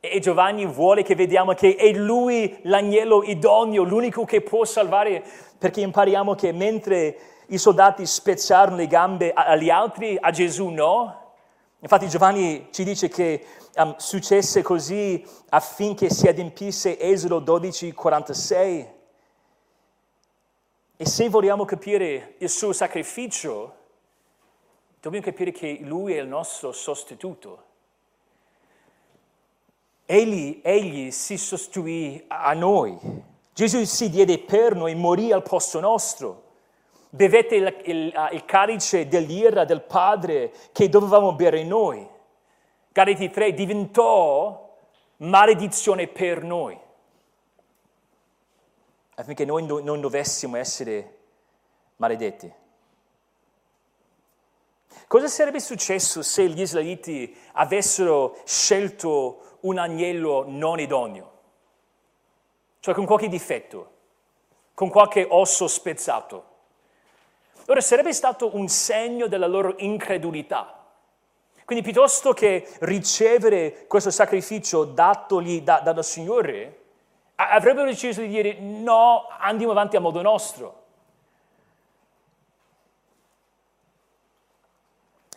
e Giovanni vuole che vediamo che è lui l'agnello idoneo, l'unico che può salvare, perché impariamo che mentre i soldati spezzarono le gambe agli altri, a Gesù no. Infatti Giovanni ci dice che um, successe così affinché si adempisse Esodo 12, 46. E se vogliamo capire il suo sacrificio, dobbiamo capire che lui è il nostro sostituto. Egli, egli si sostituì a noi. Gesù si diede per noi, morì al posto nostro. Bevete il, il, il calice dell'ira del Padre che dovevamo bere noi. Galati 3 diventò maledizione per noi, affinché noi non dovessimo essere maledetti. Cosa sarebbe successo se gli israeliti avessero scelto un agnello non idoneo? Cioè con qualche difetto, con qualche osso spezzato. Ora sarebbe stato un segno della loro incredulità. Quindi piuttosto che ricevere questo sacrificio datogli da, dal Signore, avrebbero deciso di dire no, andiamo avanti a modo nostro.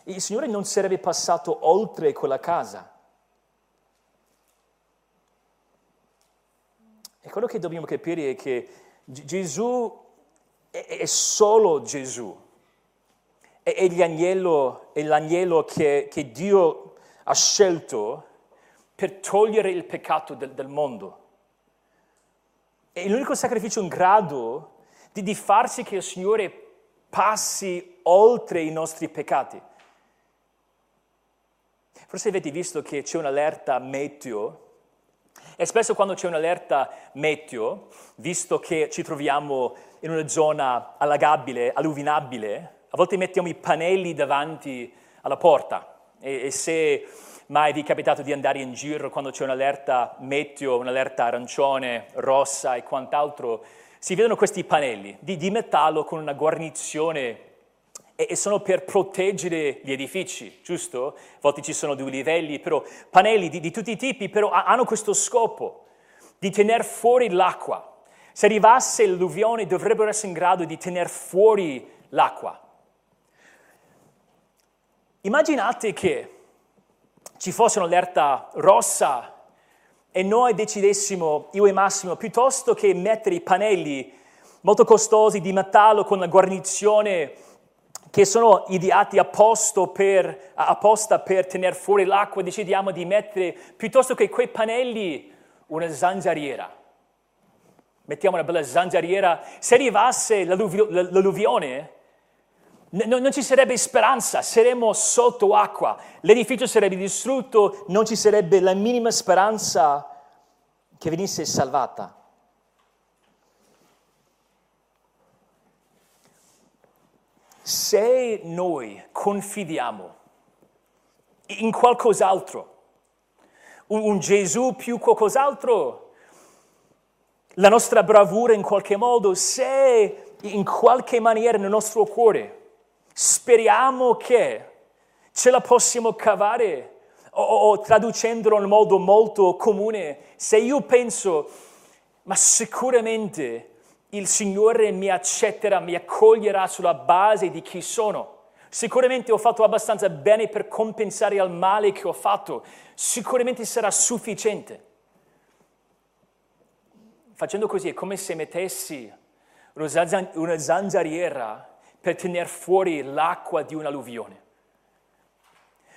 Il Signore non sarebbe passato oltre quella casa. E quello che dobbiamo capire è che Gesù è solo Gesù è, l'agnello, è l'agnello che, che, Dio ha scelto per togliere il peccato del, del mondo. È l'unico sacrificio in grado di, di far sì che il Signore passi oltre i nostri peccati. Forse avete visto che c'è un'allerta meteo e spesso quando c'è un'allerta meteo, visto che ci troviamo in una zona allagabile, alluvinabile, a volte mettiamo i pannelli davanti alla porta. E, e se mai vi è capitato di andare in giro quando c'è un'allerta meteo, un'allerta arancione, rossa e quant'altro, si vedono questi pannelli di, di metallo con una guarnizione e, sono per proteggere gli edifici, giusto? A volte ci sono due livelli, però pannelli di, di tutti i tipi, però hanno questo scopo di tenere fuori l'acqua. Se arrivasse l'alluvione dovrebbero essere in grado di tenere fuori l'acqua. Immaginate che ci fosse un'allerta rossa e noi decidessimo, io e Massimo, piuttosto che mettere i pannelli molto costosi di metallo con la guarnizione che sono ideati apposta per, apposta per tenere fuori l'acqua, decidiamo di mettere, piuttosto che quei pannelli, una zanzariera. Mettiamo una bella zanzariera. Se arrivasse l'alluvione, No, non ci sarebbe speranza, saremmo sotto acqua, l'edificio sarebbe distrutto, non ci sarebbe la minima speranza che venisse salvata. Se noi confidiamo in qualcos'altro, un, Gesù più qualcos'altro, la nostra bravura in qualche modo, se in qualche maniera nel nostro cuore Speriamo che ce la possiamo cavare o, o traducendolo in modo molto comune, se io penso, ma sicuramente il Signore mi accetterà, mi accoglierà sulla base di chi sono. Sicuramente ho fatto abbastanza bene per compensare al male che ho fatto. Sicuramente sarà sufficiente. Facendo così è come se mettessi una zanzariera per tenere fuori l'acqua di un'alluvione.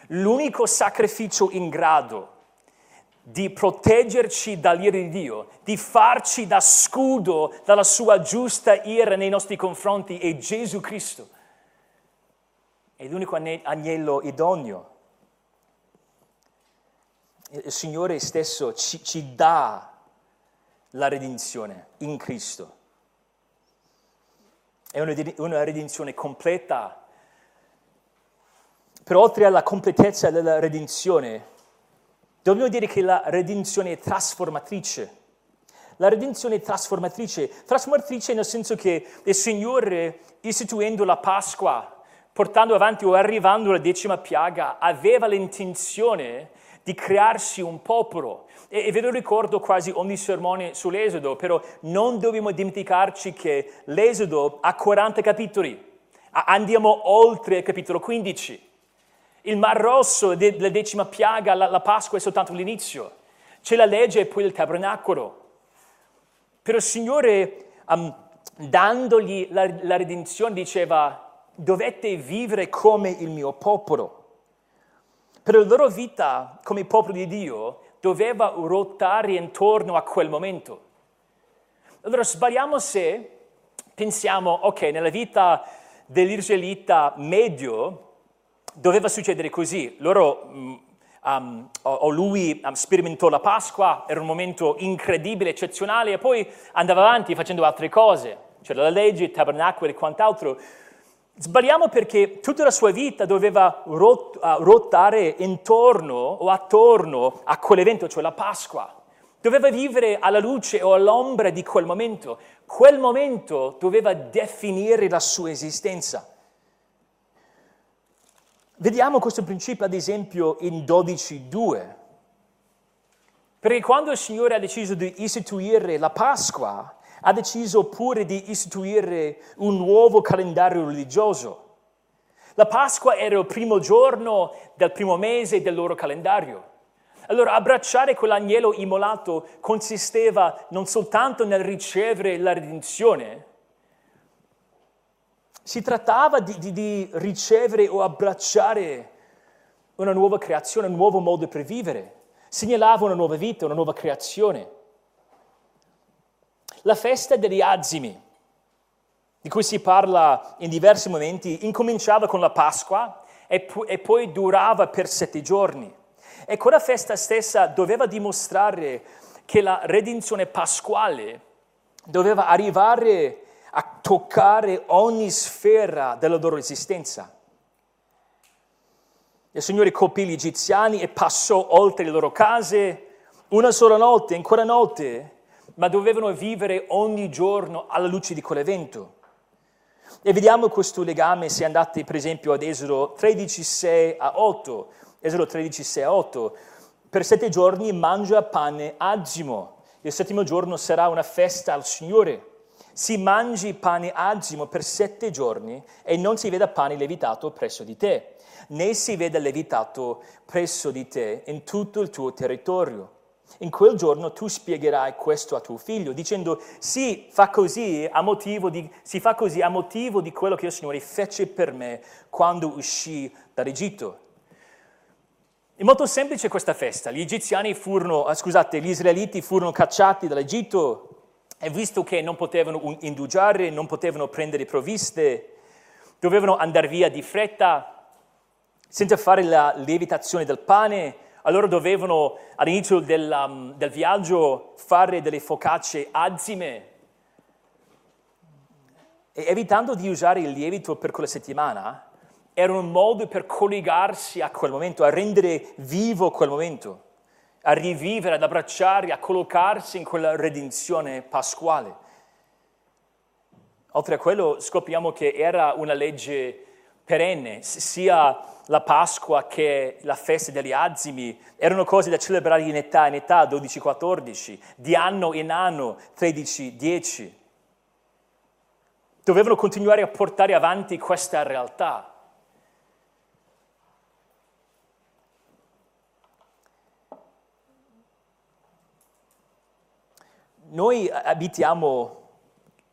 L'unico sacrificio in grado di proteggerci dall'ira di Dio, di farci da scudo dalla sua giusta ira nei nostri confronti è Gesù Cristo. È l'unico agnello idoneo. Il Signore stesso ci, ci dà la redenzione in Cristo. È una, redenzione completa. Però oltre alla completezza della redenzione, Dobbiamo dire che la redenzione è trasformatrice. La redenzione è trasformatrice, trasformatrice nel senso che il Signore, istituendo la Pasqua, portando avanti o arrivando alla decima piaga, aveva l'intenzione di crearsi un popolo. E, ve lo ricordo quasi ogni sermone sull'Esodo, però non dobbiamo dimenticarci che l'Esodo ha 40 capitoli. Andiamo oltre il capitolo 15. Il Mar Rosso, la decima piaga, la, la Pasqua è soltanto l'inizio. C'è la legge e poi il tabernacolo. Però il Signore, um, dandogli la, la redenzione, diceva, dovete vivere come il mio popolo. Per la loro vita come popolo di Dio doveva ruotare intorno a quel momento. Allora sbagliamo se pensiamo, ok, nella vita dell'Israelita medio doveva succedere così. Loro, um, o lui sperimentò la Pasqua, era un momento incredibile, eccezionale, e poi andava avanti facendo altre cose. C'era la legge, il tabernacolo e quant'altro. Sbagliamo perché tutta la sua vita doveva rot- ruotare intorno o attorno a quell'evento, cioè la Pasqua. Doveva vivere alla luce o all'ombra di quel momento. Quel momento doveva definire la sua esistenza. Vediamo questo principio ad esempio in 12.2. Perché quando il Signore ha deciso di istituire la Pasqua, ha deciso pure di istituire un nuovo calendario religioso. La Pasqua era il primo giorno del primo mese del loro calendario. Allora abbracciare quell'agnello immolato consisteva non soltanto nel ricevere la redenzione, si trattava di, di, di ricevere o abbracciare una nuova creazione, un nuovo modo per vivere. Segnalava una nuova vita, una nuova creazione. La festa degli azimi, di cui si parla in diversi momenti, incominciava con la Pasqua e, pu- e poi durava per sette giorni. E quella festa stessa doveva dimostrare che la redenzione pasquale doveva arrivare a toccare ogni sfera della loro esistenza. Il Signore colpì gli egiziani e passò oltre le loro case una sola notte, quella notte, ma dovevano vivere ogni giorno alla luce di quell'evento. E vediamo questo legame se andate per esempio ad Esodo 13, 6 a 8. Esodo 13, 6 a 8. Per sette giorni mangia pane azimo. Il settimo giorno sarà una festa al Signore si mangi pane agimo per sette giorni e non si veda pane levitato presso di te, né si veda levitato presso di te in tutto il tuo territorio. In quel giorno tu spiegherai questo a tuo figlio, dicendo sì, fa così a motivo di, si fa così a motivo di quello che il Signore fece per me quando uscì dall'Egitto. È molto semplice questa festa. Gli egiziani furono, ah, scusate, gli israeliti furono cacciati dall'Egitto e visto che non potevano indugiare, non potevano prendere provviste, dovevano andare via di fretta, senza fare la lievitazione del pane, allora dovevano all'inizio del, um, del viaggio fare delle focacce azime. E evitando di usare il lievito per quella settimana, era un modo per collegarsi a quel momento, a rendere vivo quel momento a rivivere, ad abbracciare, a collocarsi in quella redenzione pasquale. Oltre a quello scopriamo che era una legge perenne, sia la Pasqua che la festa degli azimi erano cose da celebrare in età in età, 12-14, di anno in anno, 13-10. Dovevano continuare a portare avanti questa realtà. Noi abitiamo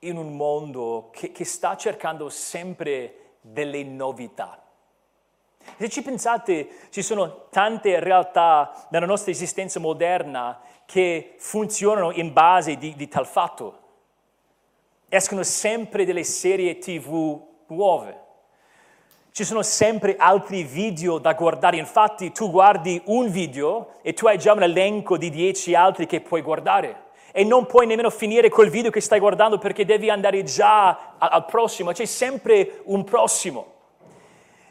in un mondo che, che sta cercando sempre delle novità. Se ci pensate, ci sono tante realtà nella nostra esistenza moderna che funzionano in base di, di tal fatto. Escono sempre delle serie tv nuove. Ci sono sempre altri video da guardare. Infatti tu guardi un video e tu hai già un elenco di dieci altri che puoi guardare. E non puoi nemmeno finire quel video che stai guardando perché devi andare già al prossimo. C'è sempre un prossimo.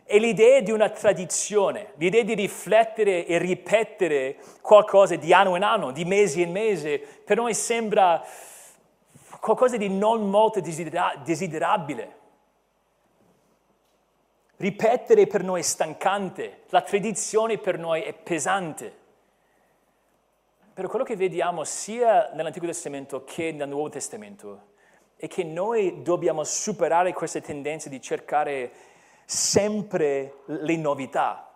E l'idea di una tradizione, l'idea di riflettere e ripetere qualcosa di anno in anno, di mese in mese, per noi sembra qualcosa di non molto desiderabile. Ripetere per noi è stancante, la tradizione per noi è pesante. Però quello che vediamo sia nell'Antico Testamento che nel Nuovo Testamento è che noi dobbiamo superare queste tendenze di cercare sempre le novità.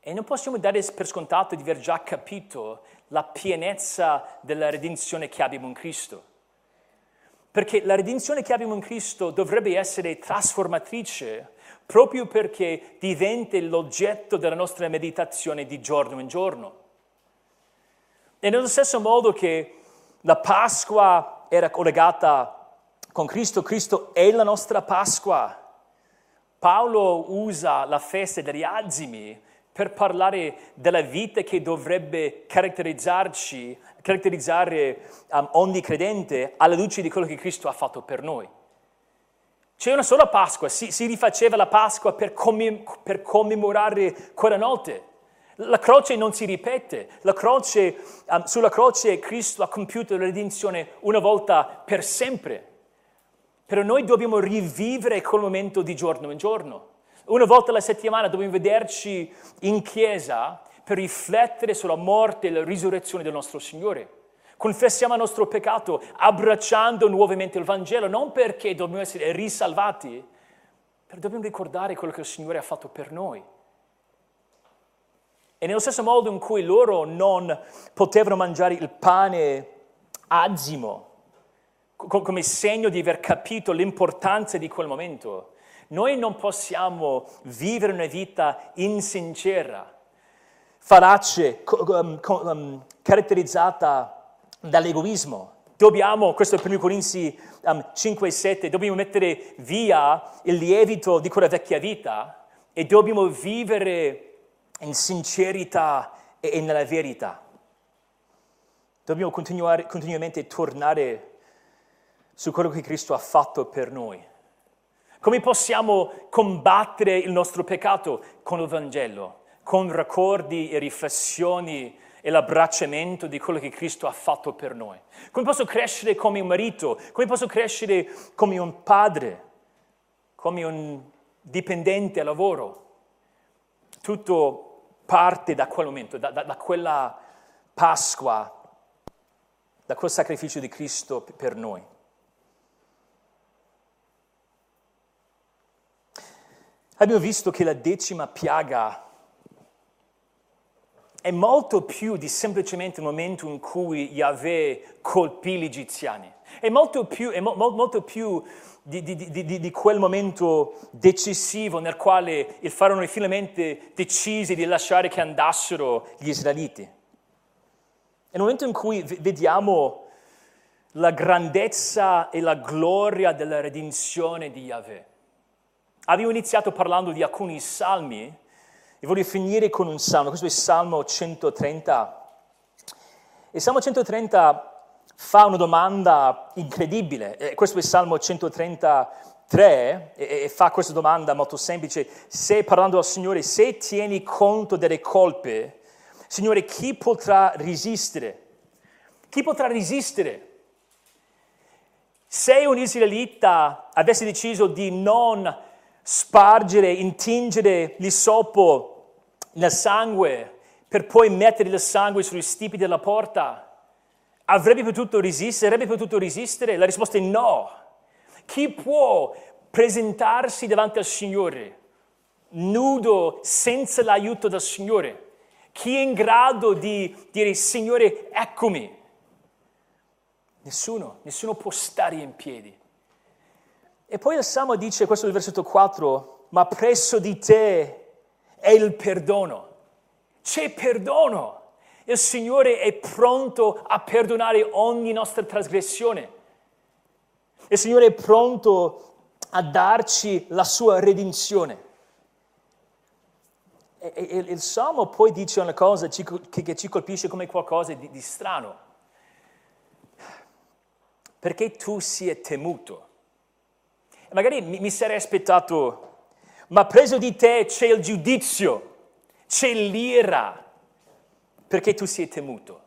E non possiamo dare per scontato di aver già capito la pienezza della redenzione che abbiamo in Cristo. Perché la redenzione che abbiamo in Cristo dovrebbe essere trasformatrice proprio perché diventa l'oggetto della nostra meditazione di giorno in giorno. E nello stesso modo che la Pasqua era collegata con Cristo, Cristo è la nostra Pasqua. Paolo usa la festa degli azimi per parlare della vita che dovrebbe caratterizzarci, caratterizzare um, ogni credente alla luce di quello che Cristo ha fatto per noi. C'è una sola Pasqua, si, si rifaceva la Pasqua per, commem- per, commemorare quella notte. La croce non si ripete, croce, um, sulla croce Cristo ha compiuto la redenzione una volta per sempre. Però noi dobbiamo rivivere quel momento di giorno in giorno. Una volta alla settimana dobbiamo vederci in chiesa per riflettere sulla morte e la risurrezione del nostro Signore. Confessiamo il nostro peccato abbracciando nuovamente il Vangelo, non perché dobbiamo essere risalvati, però dobbiamo ricordare quello che il Signore ha fatto per noi. E nello stesso modo in cui loro non potevano mangiare il pane azimo, come segno di aver capito l'importanza di quel momento. Noi non possiamo vivere una vita insincera, farace, um, um, caratterizzata dall'egoismo. Dobbiamo, questo è 1 Corinzi um, 5 e 7, dobbiamo mettere via il lievito di quella vecchia vita e dobbiamo vivere in sincerità e nella verità. Dobbiamo continuamente tornare su quello che Cristo ha fatto per noi. Come possiamo combattere il nostro peccato? Con il Vangelo, con raccordi e riflessioni e l'abbracciamento di quello che Cristo ha fatto per noi. Come posso crescere come un marito? Come posso crescere come un padre? Come un dipendente a lavoro? Tutto parte da quel momento, da, da, da quella Pasqua, da quel sacrificio di Cristo per noi. abbiamo visto che la decima piaga è molto più di semplicemente il momento in cui Yahweh colpì gli egiziani. È molto più, è mo, molto più di, di, di, quel momento decisivo nel quale il faraone finalmente decise di lasciare che andassero gli israeliti. È il momento in cui vediamo la grandezza e la gloria della redenzione di Yahweh. Abbiamo iniziato parlando di alcuni salmi e voglio finire con un salmo, questo è il Salmo 130. Il Salmo 130 fa una domanda incredibile, eh, questo è il Salmo 133 e, fa questa domanda molto semplice, se parlando al Signore, se tieni conto delle colpe, Signore, chi potrà resistere? Chi potrà resistere? Se un israelita avesse deciso di non spargere, intingere l'isoppo nel sangue per poi mettere il sangue sugli stipi della porta, avrebbe potuto resistere? Avrebbe potuto resistere? La risposta è no. Chi può presentarsi davanti al Signore nudo senza l'aiuto del Signore? Chi è in grado di dire Signore eccomi? Nessuno, nessuno può stare in piedi. E poi il Salmo dice, questo è il versetto 4, ma presso di te è il perdono. C'è perdono. Il Signore è pronto a perdonare ogni nostra trasgressione. Il Signore è pronto a darci la sua redenzione. E, e, il Salmo poi dice una cosa che, ci colpisce come qualcosa di, di strano. Perché tu sia temuto. Magari mi, mi sarei aspettato, ma preso di te c'è il giudizio, c'è l'ira, perché tu sei temuto.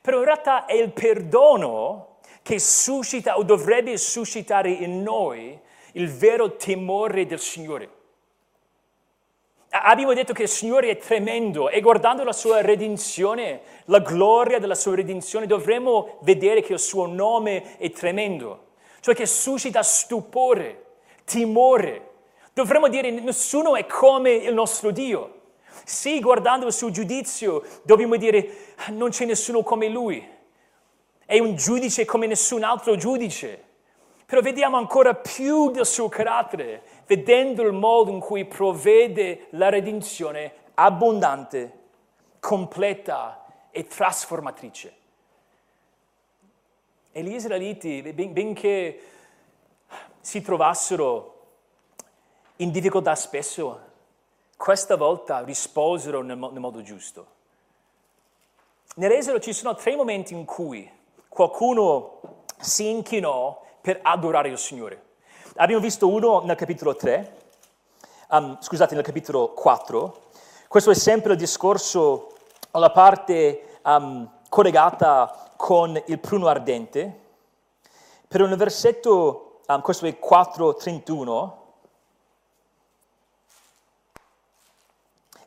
Però in realtà è il perdono che suscita o dovrebbe suscitare in noi il vero timore del Signore. Abbiamo detto che il Signore è tremendo e guardando la sua redenzione, la gloria della sua redenzione, dovremmo vedere che il suo nome è tremendo, cioè che suscita stupore, timore. Dovremmo dire nessuno è come il nostro Dio. Sì, guardando il suo giudizio, dobbiamo dire non c'è nessuno come lui. È un giudice come nessun altro giudice. Però vediamo ancora più del suo carattere, vedendo il modo in cui provvede la redenzione abbondante, completa e trasformatrice. E gli israeliti, benché si trovassero in difficoltà spesso, questa volta risposero nel, nel modo giusto. Nell'Esodo ci sono tre momenti in cui qualcuno si inchinò per adorare il Signore. Abbiamo visto uno nel capitolo 3, um, scusate, nel capitolo 4. Questo è sempre il discorso alla parte um, collegata con il pruno ardente. Però nel versetto, um, questo è 4.31,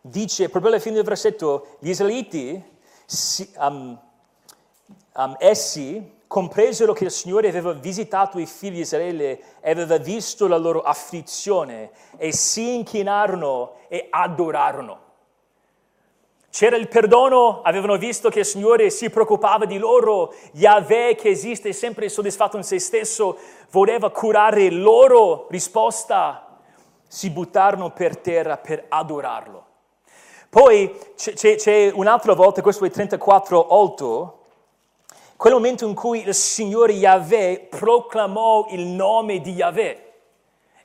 dice proprio alla fine del versetto, gli israeliti, si, um, um, essi compresero che il Signore aveva visitato i figli di Israele e aveva visto la loro afflizione e si inchinarono e adorarono. C'era il perdono, avevano visto che il Signore si preoccupava di loro, Yahweh che esiste sempre soddisfatto in se stesso, voleva curare loro, risposta, si buttarono per terra per adorarlo. Poi c'è, c'è un'altra volta, questo è 34.8, quel momento in cui il Signore Yahweh proclamò il nome di Yahweh.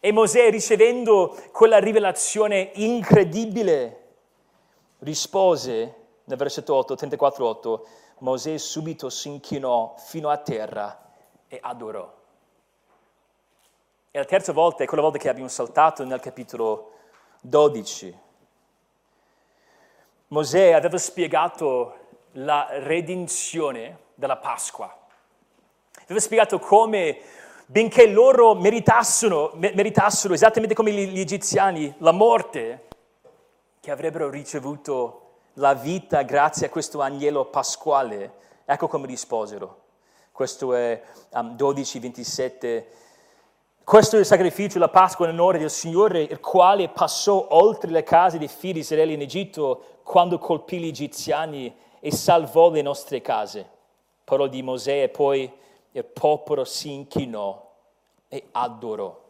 E Mosè, ricevendo quella rivelazione incredibile, rispose nel versetto 8, 34.8, Mosè subito si inchinò fino a terra e adorò. E la terza volta è quella volta che abbiamo saltato nel capitolo 12 Mosè aveva spiegato la redenzione della Pasqua. Aveva spiegato come, benché loro meritassero, meritassero esattamente come gli egiziani, la morte, che avrebbero ricevuto la vita grazie a questo agnello pasquale, ecco come risposero. Questo è um, 12, 27 questo è il sacrificio, la Pasqua in onore del Signore, il quale passò oltre le case dei figli di Israele in Egitto quando colpì gli egiziani e salvò le nostre case. Parola di Mosè e poi il popolo si inchinò e adorò.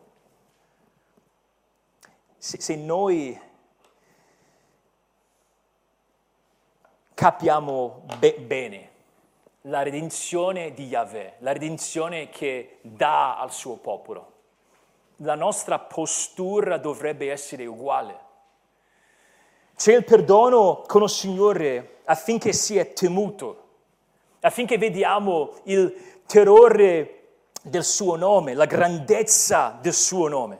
Se, se noi capiamo be- bene la redenzione di Yahweh, la redenzione che dà al suo popolo, la nostra postura dovrebbe essere uguale. C'è il perdono con il Signore affinché sia temuto, affinché vediamo il terrore del suo nome, la grandezza del suo nome.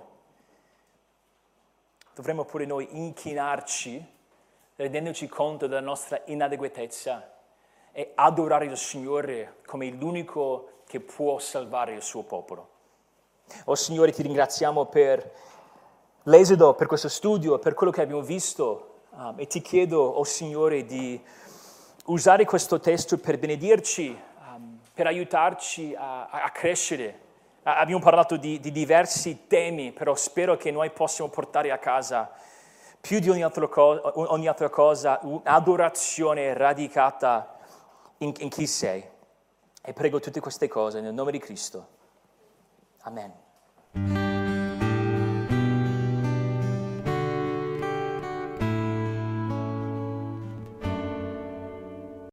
Dovremmo pure noi inchinarci, rendendoci conto della nostra inadeguatezza e adorare il Signore come l'unico che può salvare il suo popolo. Oh Signore, ti ringraziamo per l'esodo, per questo studio, per quello che abbiamo visto um, e ti chiedo, oh Signore, di usare questo testo per benedirci, um, per aiutarci a, a crescere. Uh, abbiamo parlato di, di, diversi temi, però spero che noi possiamo portare a casa più di ogni altra, co- ogni altra cosa un'adorazione radicata in, in chi sei. E prego tutte queste cose nel nome di Cristo. Amen.